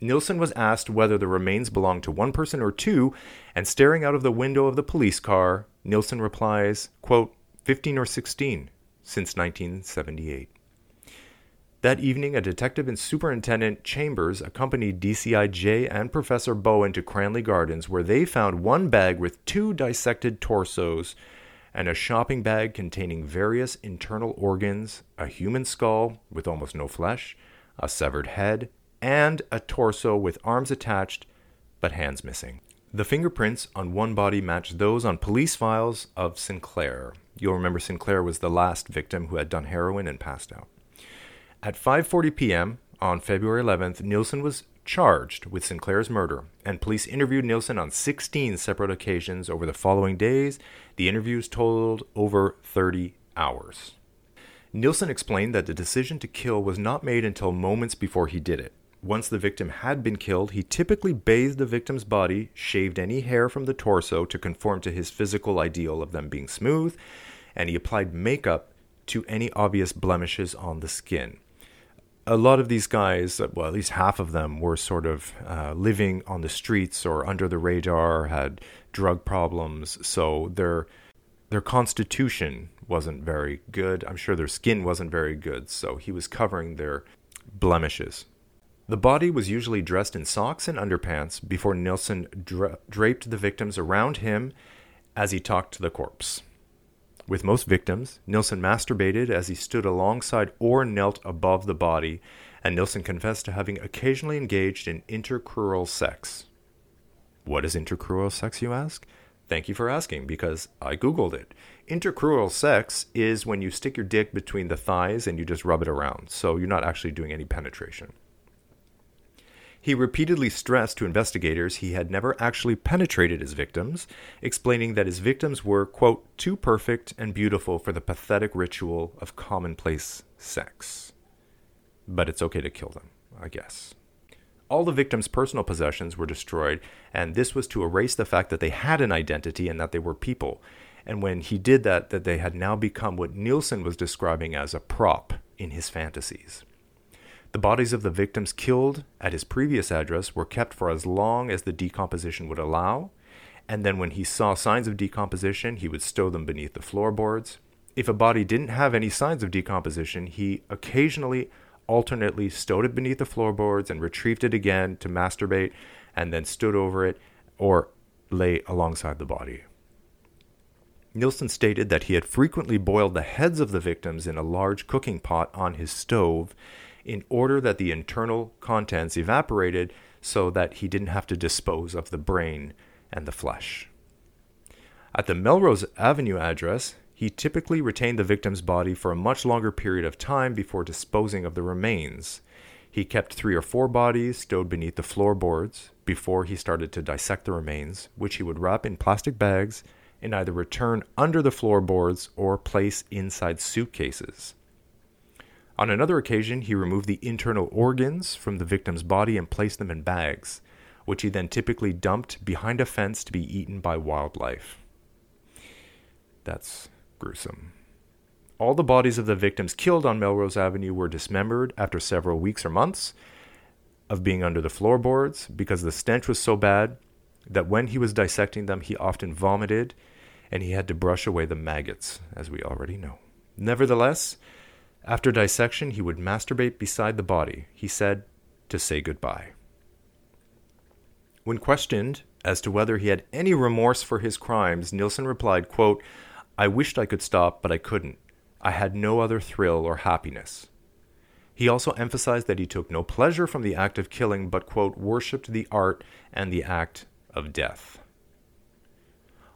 Nilsen was asked whether the remains belonged to one person or two, and staring out of the window of the police car, Nilsen replies, quote, 15 or 16, since 1978. That evening, a detective and superintendent Chambers accompanied DCIJ and Professor Bowen to Cranley Gardens, where they found one bag with two dissected torsos and a shopping bag containing various internal organs, a human skull with almost no flesh, a severed head, and a torso with arms attached but hands missing. The fingerprints on one body matched those on police files of Sinclair. You'll remember Sinclair was the last victim who had done heroin and passed out. At 5:40 p.m. on February 11th, Nilsen was charged with Sinclair's murder, and police interviewed Nilsen on 16 separate occasions over the following days. The interviews totaled over 30 hours. Nilsen explained that the decision to kill was not made until moments before he did it. Once the victim had been killed, he typically bathed the victim's body, shaved any hair from the torso to conform to his physical ideal of them being smooth, and he applied makeup to any obvious blemishes on the skin a lot of these guys, well, at least half of them, were sort of uh, living on the streets or under the radar, had drug problems, so their their constitution wasn't very good. I'm sure their skin wasn't very good, so he was covering their blemishes. The body was usually dressed in socks and underpants before Nilsen dra- draped the victims around him as he talked to the corpse. With most victims, Nilsen masturbated as he stood alongside or knelt above the body, and Nilsen confessed to having occasionally engaged in intercrural sex. What is intercrural sex, you ask? Thank you for asking, because I Googled it. Intercrural sex is when you stick your dick between the thighs and you just rub it around, so you're not actually doing any penetration. He repeatedly stressed to investigators he had never actually penetrated his victims, explaining that his victims were, quote, too perfect and beautiful for the pathetic ritual of commonplace sex. But it's okay to kill them, I guess. All the victims' personal possessions were destroyed, and this was to erase the fact that they had an identity and that they were people. And when he did that, that they had now become what Nilsen was describing as a prop in his fantasies. The bodies of the victims killed at his previous address were kept for as long as the decomposition would allow, and then when he saw signs of decomposition, he would stow them beneath the floorboards. If a body didn't have any signs of decomposition, he occasionally alternately stowed it beneath the floorboards and retrieved it again to masturbate and then stood over it or lay alongside the body. Nilsen stated that he had frequently boiled the heads of the victims in a large cooking pot on his stove in order that the internal contents evaporated so that he didn't have to dispose of the brain and the flesh. At the Melrose Avenue address, he typically retained the victim's body for a much longer period of time before disposing of the remains. He kept three or four bodies stowed beneath the floorboards before he started to dissect the remains, which he would wrap in plastic bags and either return under the floorboards or place inside suitcases. On another occasion, he removed the internal organs from the victim's body and placed them in bags. which he then typically dumped behind a fence to be eaten by wildlife. That's gruesome. All the bodies of the victims killed on Melrose Avenue were dismembered after several weeks or months of being under the floorboards because the stench was so bad that when he was dissecting them, he often vomited and he had to brush away the maggots, as we already know. Nevertheless, after dissection, he would masturbate beside the body, he said, to say goodbye. When questioned as to whether he had any remorse for his crimes, Nilsen replied, quote, I wished I could stop, but I couldn't. I had no other thrill or happiness. He also emphasized that he took no pleasure from the act of killing, but, quote, worshipped the art and the act of death.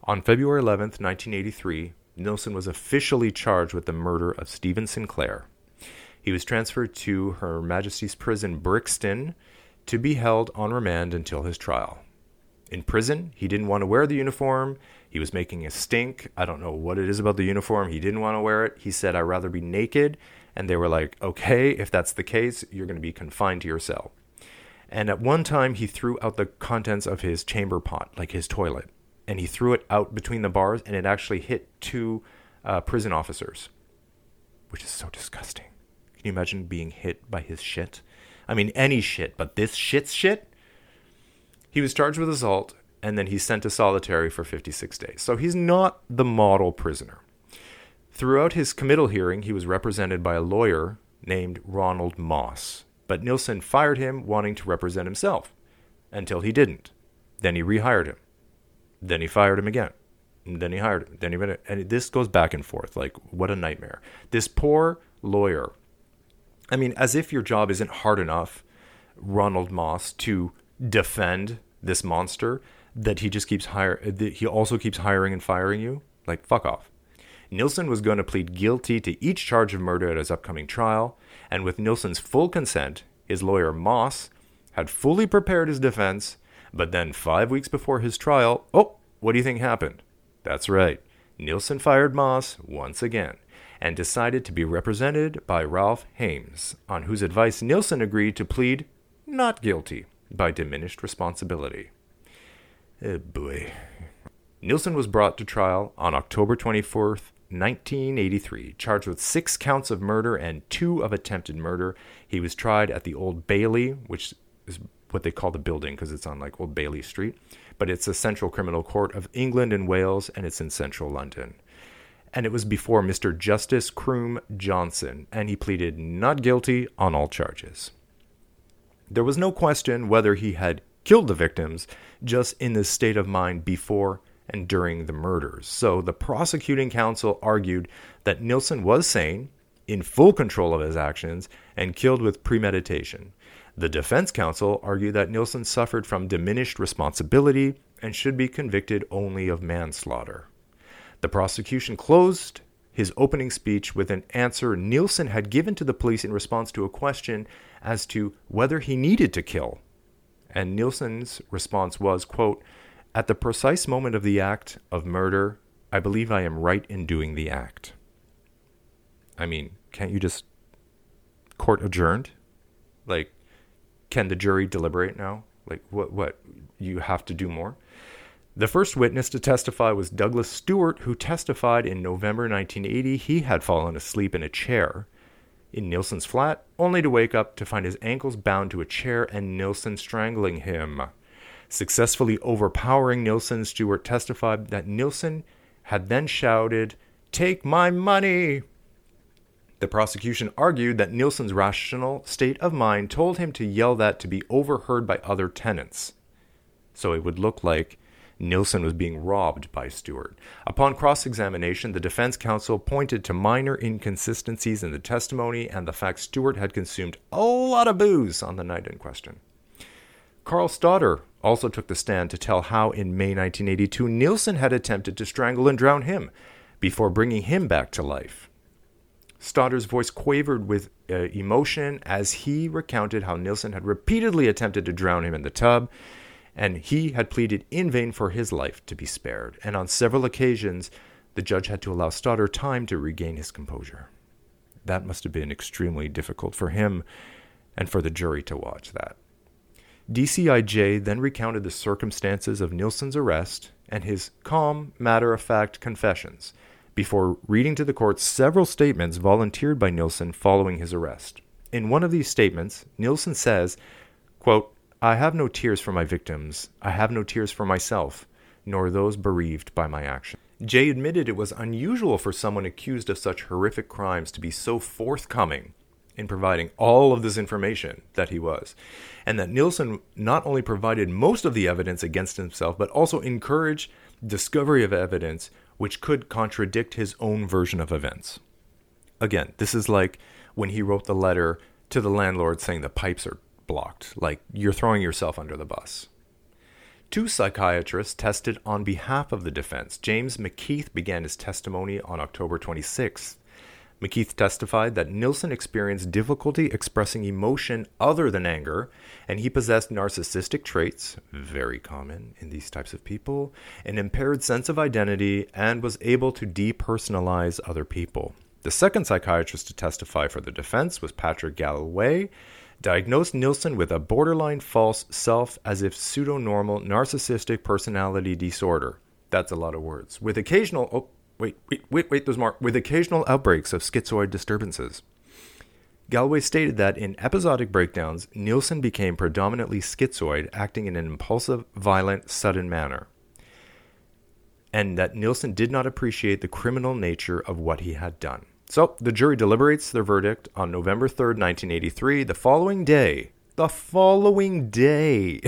On February 11, 1983, Nilsen was officially charged with the murder of Stephen Sinclair. He was transferred to Her Majesty's Prison Brixton to be held on remand until his trial. In prison, he didn't want to wear the uniform. He was making a stink. I don't know what it is about the uniform. He didn't want to wear it. He said, I'd rather be naked. And they were like, okay, if that's the case, you're going to be confined to your cell. And at one time, he threw out the contents of his chamber pot, like his toilet, and he threw it out between the bars, and it actually hit two uh, prison officers, which is so disgusting. Can you imagine being hit by his shit? I mean, any shit, but this shit's shit? He was charged with assault, and then he's sent to solitary for 56 days. So he's not the model prisoner. Throughout his committal hearing, he was represented by a lawyer named Ronald Moss. But Nilsen fired him, wanting to represent himself, until he didn't. Then he rehired him. Then he fired him again. And then he hired him. Then he and this goes back and forth. Like what a nightmare. This poor lawyer. I mean, as if your job isn't hard enough, Ronald Moss, to defend this monster that he just keeps hire. He also keeps hiring and firing you. Like fuck off. Nilsen was going to plead guilty to each charge of murder at his upcoming trial, and with Nilsen's full consent, his lawyer Moss had fully prepared his defense, but then five weeks before his trial, oh, what do you think happened? That's right, Nilsen fired Moss once again and decided to be represented by Ralph Haeems, on whose advice Nilsen agreed to plead not guilty by diminished responsibility. Oh boy. Nilsen was brought to trial on October 24th, 1983, charged with six counts of murder and two of attempted murder. He was tried at the Old Bailey, which is what they call the building because it's on like Old Bailey Street, but it's a central criminal court of England and Wales, and it's in central London. And it was before Mr. Justice Croom Johnson, and he pleaded not guilty on all charges. There was no question whether he had killed the victims, just in the state of mind before and during the murders. So the prosecuting counsel argued that Nilsen was sane, in full control of his actions, and killed with premeditation. The defense counsel argued that Nilsen suffered from diminished responsibility and should be convicted only of manslaughter. The prosecution closed his opening speech with an answer Nilsen had given to the police in response to a question as to whether he needed to kill. And Nilsen's response was, quote, at the precise moment of the act of murder, I believe I am right in doing the act. I mean, can't you just court adjourned? Like, can the jury deliberate now? Like, what? What? You have to do more. The first witness to testify was Douglas Stewart, who testified in November 1980 he had fallen asleep in a chair in Nilsen's flat, only to wake up to find his ankles bound to a chair and Nilsen strangling him. Successfully overpowering Nilsen, Stewart testified that Nilsen had then shouted, Take my money! The prosecution argued that Nilsen's rational state of mind told him to yell that to be overheard by other tenants. So it would look like Nilsen was being robbed by Stewart. Upon cross examination, the defense counsel pointed to minor inconsistencies in the testimony and the fact Stewart had consumed a lot of booze on the night in question. Carl Stottor also took the stand to tell how in May 1982 Nilsen had attempted to strangle and drown him before bringing him back to life. Stottor's voice quavered with uh, emotion as he recounted how Nilsen had repeatedly attempted to drown him in the tub, and he had pleaded in vain for his life to be spared. And on several occasions, the judge had to allow Stottor time to regain his composure. That must have been extremely difficult for him and for the jury to watch that. DCIJ then recounted the circumstances of Nilsen's arrest and his calm, matter of fact confessions before reading to the court several statements volunteered by Nilsen following his arrest. In one of these statements, Nilsen says, quote, I have no tears for my victims. I have no tears for myself, nor those bereaved by my action. Jay admitted it was unusual for someone accused of such horrific crimes to be so forthcoming in providing all of this information that he was, and that Nilsen not only provided most of the evidence against himself, but also encouraged discovery of evidence which could contradict his own version of events. Again, this is like when he wrote the letter to the landlord saying the pipes are blocked, like you're throwing yourself under the bus. Two psychiatrists tested on behalf of the defense. James McKeith began his testimony on October 26th. McKeith testified that Nilsen experienced difficulty expressing emotion other than anger, and he possessed narcissistic traits, very common in these types of people, an impaired sense of identity, and was able to depersonalize other people. The second psychiatrist to testify for the defense was Patrick Gallwey, diagnosed Nilsen with a borderline false self as if pseudo-normal narcissistic personality disorder. That's a lot of words. With occasional oh, wait, wait, wait, wait, there's more. With occasional outbreaks of schizoid disturbances. Gallwey stated that in episodic breakdowns, Nilsen became predominantly schizoid, acting in an impulsive, violent, sudden manner. And that Nilsen did not appreciate the criminal nature of what he had done. So the jury deliberates their verdict on November 3rd, 1983. The following day, the following day,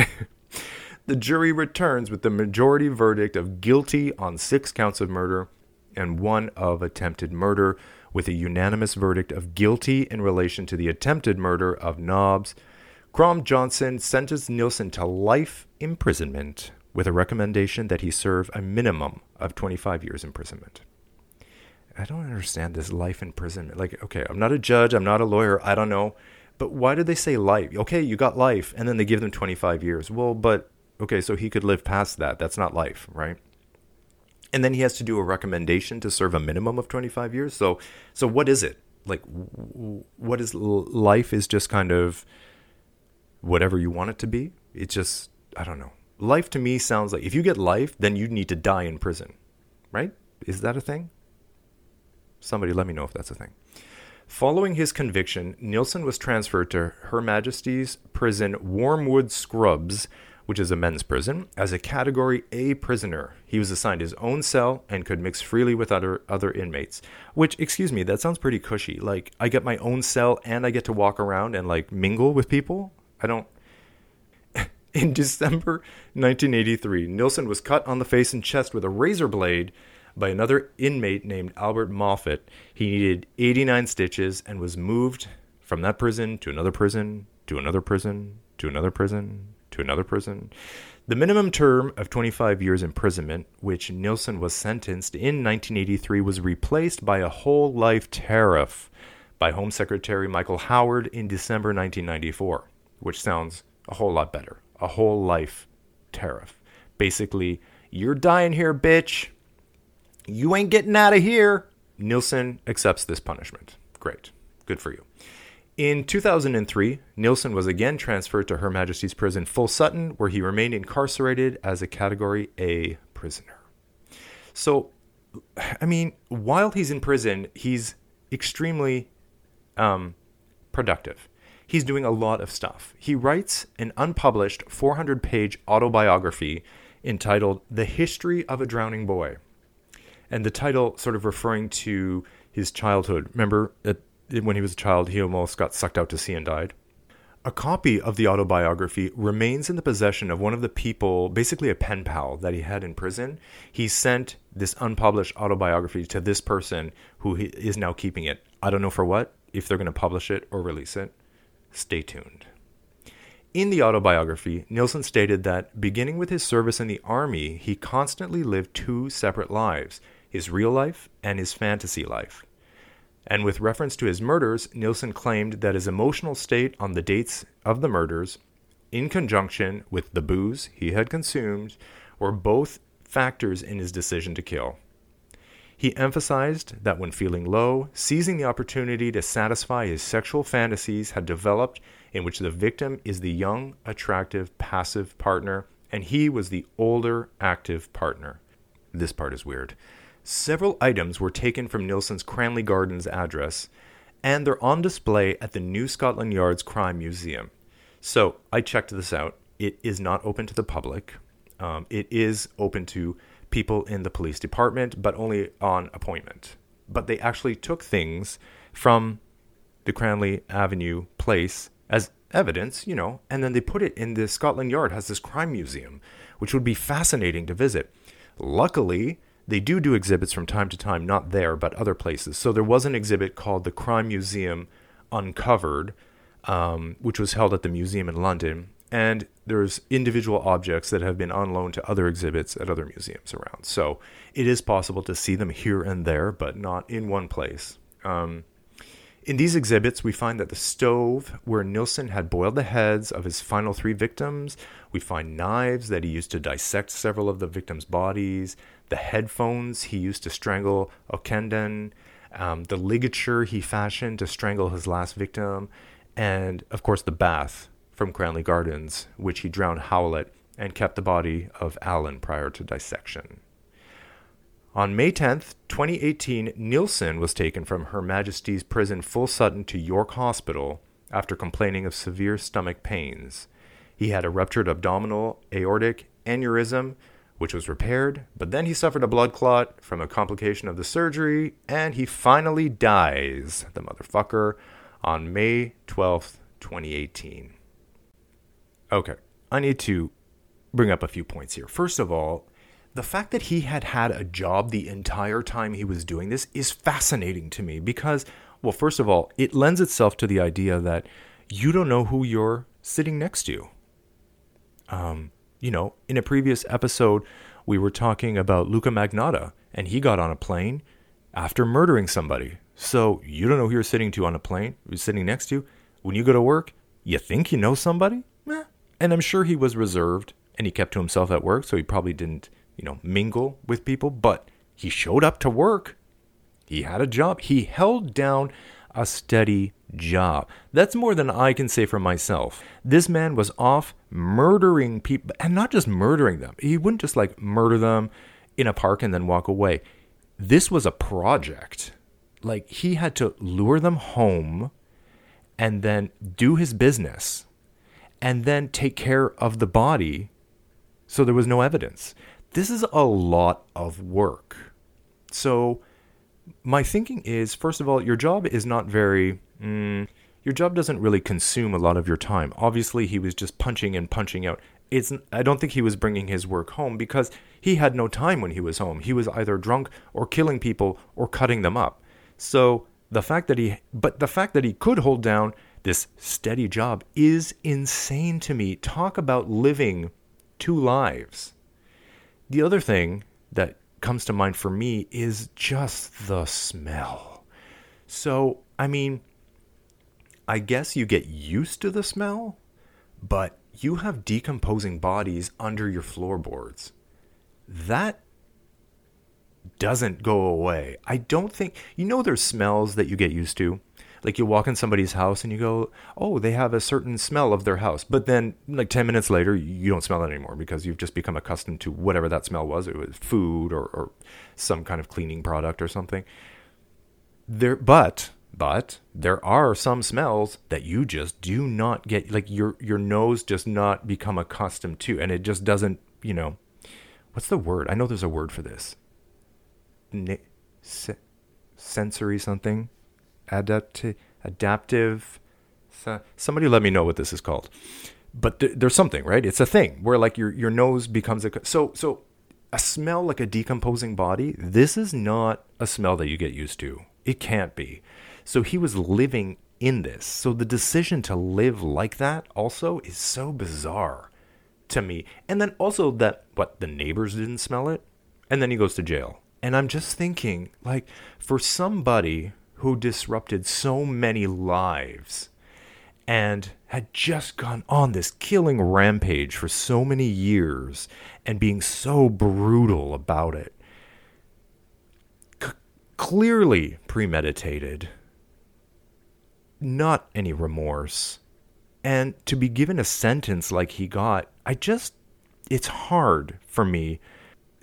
the jury returns with the majority verdict of guilty on six counts of murder and one of attempted murder, with a unanimous verdict of guilty in relation to the attempted murder of Nobbs. Croom Johnson sentenced Nilsen to life imprisonment with a recommendation that he serve a minimum of 25 years imprisonment. I don't understand this life imprisonment. Like, okay, I'm not a judge, I'm not a lawyer, I don't know. But why did they say life? Okay, you got life, and then they give them 25 years. Well, but okay, so he could live past that. That's not life, right? and then he has to do a recommendation to serve a minimum of 25 years so so what is it like what is life is just kind of whatever you want it to be it's just i don't know life to me sounds like if you get life then you need to die in prison right is that a thing somebody let me know if that's a thing Following his conviction, Nilsen was transferred to Her Majesty's Prison Wormwood Scrubs, which is a men's prison, as a Category A prisoner. He was assigned his own cell and could mix freely with other other inmates. Which, excuse me, that sounds pretty cushy. Like I get my own cell and I get to walk around and like mingle with people. I don't. In December 1983, Nilsen was cut on the face and chest with a razor blade by another inmate named Albert Moffat. He needed 89 stitches and was moved from that prison to another prison, to another prison, to another prison, to another prison. The minimum term of 25 years imprisonment, which Nilsen was sentenced in 1983, was replaced by a whole life tariff by Home Secretary Michael Howard in December 1994, which sounds a whole lot better. A whole life tariff. Basically, you're dying here, bitch. You ain't getting out of here. Nilsen accepts this punishment. Great. Good for you. In 2003, Nilsen was again transferred to Her Majesty's Prison Full Sutton, where he remained incarcerated as a Category A prisoner. So, I mean, while he's in prison, he's extremely um, productive. He's doing a lot of stuff. He writes an unpublished 400 page autobiography entitled The History of a Drowning Boy. And the title sort of referring to his childhood. Remember, when he was a child, he almost got sucked out to sea and died. A copy of the autobiography remains in the possession of one of the people, basically a pen pal that he had in prison. He sent this unpublished autobiography to this person who is now keeping it. I don't know for what, if they're going to publish it or release it. Stay tuned. In the autobiography, Nilsen stated that beginning with his service in the army, he constantly lived two separate lives his real life and his fantasy life. And with reference to his murders, Nilsen claimed that his emotional state on the dates of the murders, in conjunction with the booze he had consumed, were both factors in his decision to kill. He emphasized that when feeling low, seizing the opportunity to satisfy his sexual fantasies had developed in which the victim is the young, attractive, passive partner, and he was the older, active partner. This part is weird. Several items were taken from Nilsen's Cranley Gardens address, and they're on display at the New Scotland Yard's Crime Museum. So I checked this out. It is not open to the public. Um, it is open to people in the police department, but only on appointment. But they actually took things from the Cranley Avenue place as evidence, you know, and then they put it in the Scotland Yard has this crime museum, which would be fascinating to visit. Luckily, they do do exhibits from time to time, not there, but other places. So there was an exhibit called the Crime Museum Uncovered, um, which was held at the museum in London. And there's individual objects that have been on loan to other exhibits at other museums around. So it is possible to see them here and there, but not in one place. Um, in these exhibits, we find that the stove where Nilsen had boiled the heads of his final three victims, we find knives that he used to dissect several of the victims' bodies, the headphones he used to strangle Ockenden, um, the ligature he fashioned to strangle his last victim, and of course the bath from Cranley Gardens, which he drowned Howlett and kept the body of Allen prior to dissection. On May 10th, 2018, Nilsen was taken from Her Majesty's Prison Full Sutton to York Hospital after complaining of severe stomach pains. He had a ruptured abdominal aortic aneurysm, which was repaired, but then he suffered a blood clot from a complication of the surgery, and he finally dies, the motherfucker, on May 12th, 2018. Okay, I need to bring up a few points here. First of all, the fact that he had had a job the entire time he was doing this is fascinating to me because, well, first of all, it lends itself to the idea that you don't know who you're sitting next to. Um, you know, in a previous episode, we were talking about Luka Magnotta, and he got on a plane after murdering somebody. So you don't know who you're sitting to on a plane, you're sitting next to. When you go to work, you think you know somebody? Eh. And I'm sure he was reserved and he kept to himself at work, so he probably didn't you know, mingle with people, but he showed up to work. He had a job. He held down a steady job. That's more than I can say for myself. This man was off murdering people, and not just murdering them. He wouldn't just like murder them in a park and then walk away. This was a project. Like he had to lure them home and then do his business and then take care of the body so there was no evidence. This is a lot of work. So, my thinking is first of all, your job is not very. Mm, your job doesn't really consume a lot of your time. Obviously, he was just punching and punching out. It's I don't think he was bringing his work home because he had no time when he was home. He was either drunk or killing people or cutting them up. So, the fact that he but the fact that he could hold down this steady job is insane to me. Talk about living two lives. The other thing that comes to mind for me is just the smell. So, I mean, I guess you get used to the smell, but you have decomposing bodies under your floorboards. That doesn't go away. I don't think, you know, there's smells that you get used to like you walk in somebody's house and you go, oh, they have a certain smell of their house. But then, like 10 minutes later, you don't smell it anymore because you've just become accustomed to whatever that smell was. It was food or, or some kind of cleaning product or something. There, but but there are some smells that you just do not get like your your nose just not become accustomed to and it just doesn't you know what's the word i know there's a word for this se- sensory something adapti- adaptive. Somebody let me know what this is called. But th- there's something, right? It's a thing where like your your nose becomes a so so a smell like a decomposing body. This is not a smell that you get used to. It can't be. So he was living in this. So the decision to live like that also is so bizarre to me. And then also that what the neighbors didn't smell it and then he goes to jail. And I'm just thinking like for somebody who disrupted so many lives and had just gone on this killing rampage for so many years and being so brutal about it. C- clearly premeditated, not any remorse. And to be given a sentence like he got, I just, it's hard for me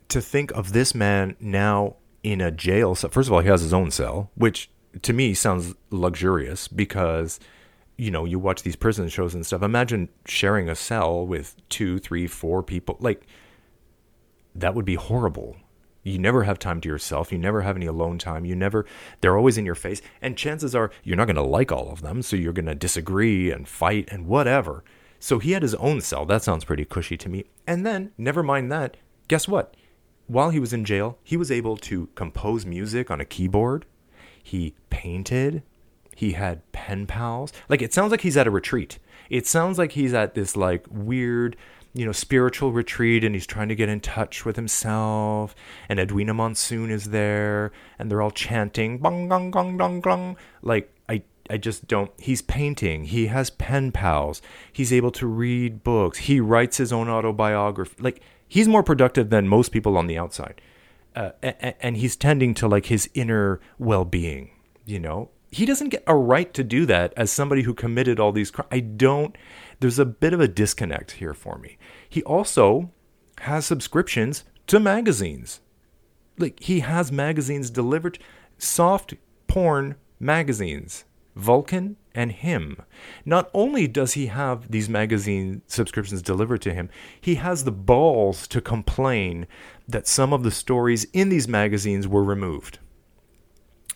to think of this man now in a jail cell. First of all, he has his own cell, which to me sounds luxurious because you know you watch these prison shows and stuff imagine sharing a cell with two three four people like that would be horrible you never have time to yourself. You never have any alone time. You never they're always in your face. And chances are you're not going to like all of them so you're going to disagree and fight and whatever. So he had his own cell. That sounds pretty cushy to me. And then never mind that guess what? While he was in jail he was able to compose music on a keyboard. He painted. He had pen pals. Like it sounds like he's at a retreat. It sounds like he's at this like weird, you know, spiritual retreat and he's trying to get in touch with himself. And Edina Monsoon is there and they're all chanting bong gong gong dong gong. Like I I just don't he's painting. He has pen pals. He's able to read books. He writes his own autobiography. Like he's more productive than most people on the outside uh, and, and he's tending to like his inner well-being you know he doesn't get a right to do that as somebody who committed all these crimes i don't there's a bit of a disconnect here for me he also has subscriptions to magazines like he has magazines delivered soft porn magazines vulcan and him. Not only does he have these magazine subscriptions delivered to him, he has the balls to complain that some of the stories in these magazines were removed.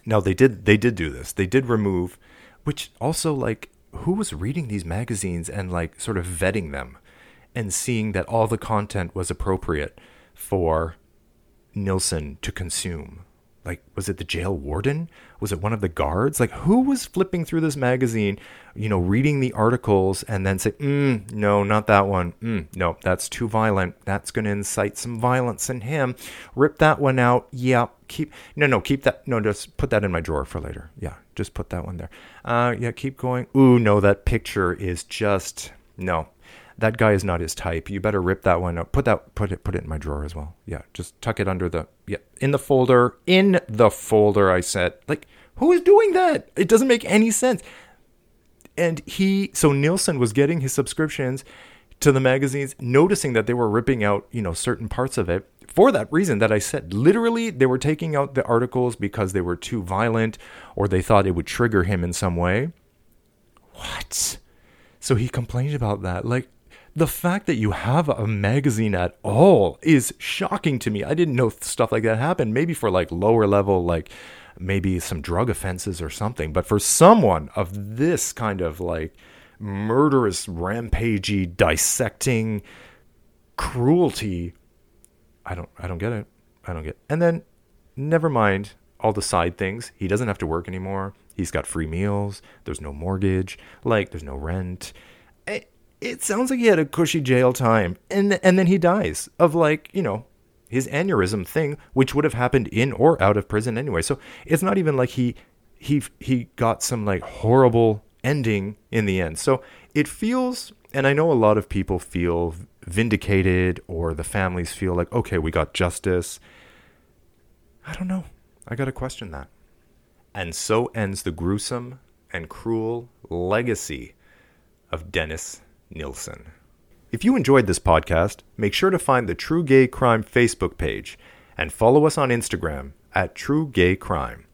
Now they did they did do this. They did remove which also like who was reading these magazines and like sort of vetting them and seeing that all the content was appropriate for Nilsen to consume? Like was it the jail warden? Was it one of the guards? Like who was flipping through this magazine you know reading the articles and then say mm, no not that one. Mm, no that's too violent. That's going to incite some violence in him. Rip that one out. Yeah keep no no keep that no just put that in my drawer for later. Yeah just put that one there uh yeah keep going ooh no that picture is just no that guy is not his type. You better rip that one up. Put that put it put it in my drawer as well. Yeah, just tuck it under the yeah in the folder in the folder. I said like who is doing that? It doesn't make any sense. And he so Nilsen was getting his subscriptions to the magazines, noticing that they were ripping out you know certain parts of it for that reason that I said. Literally, they were taking out the articles because they were too violent or they thought it would trigger him in some way. What? So he complained about that. Like, the fact that you have a magazine at all is shocking to me. I didn't know stuff like that happened. Maybe for like lower level, like maybe some drug offenses or something. But for someone of this kind of like murderous, rampagey, dissecting cruelty, I don't, I don't get it. I don't get. It. And then, never mind all the side things. He doesn't have to work anymore. He's got free meals. There's no mortgage. Like there's no rent it sounds like he had a cushy jail time and and then he dies of like you know his aneurysm thing which would have happened in or out of prison anyway so it's not even like he he he got some like horrible ending in the end so it feels and i know a lot of people feel vindicated or the families feel like okay we got justice i don't know i got to question that and so ends the gruesome and cruel legacy of dennis Nilsen. If you enjoyed this podcast, make sure to find the True Gay Crime Facebook page and follow us on Instagram at True Gay Crime.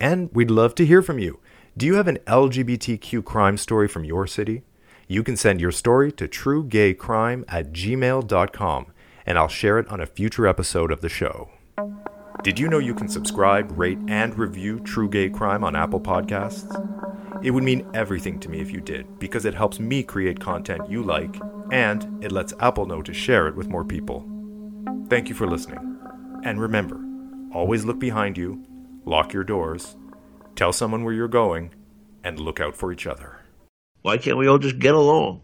And we'd love to hear from you. Do you have an LGBTQ crime story from your city? You can send your story to truegaycrime at gmail.com and I'll share it on a future episode of the show. Did you know you can subscribe, rate, and review True Gay Crime on Apple Podcasts? It would mean everything to me if you did, because it helps me create content you like, and it lets Apple know to share it with more people. Thank you for listening. And remember, always look behind you, lock your doors, tell someone where you're going, and look out for each other. Why can't we all just get along?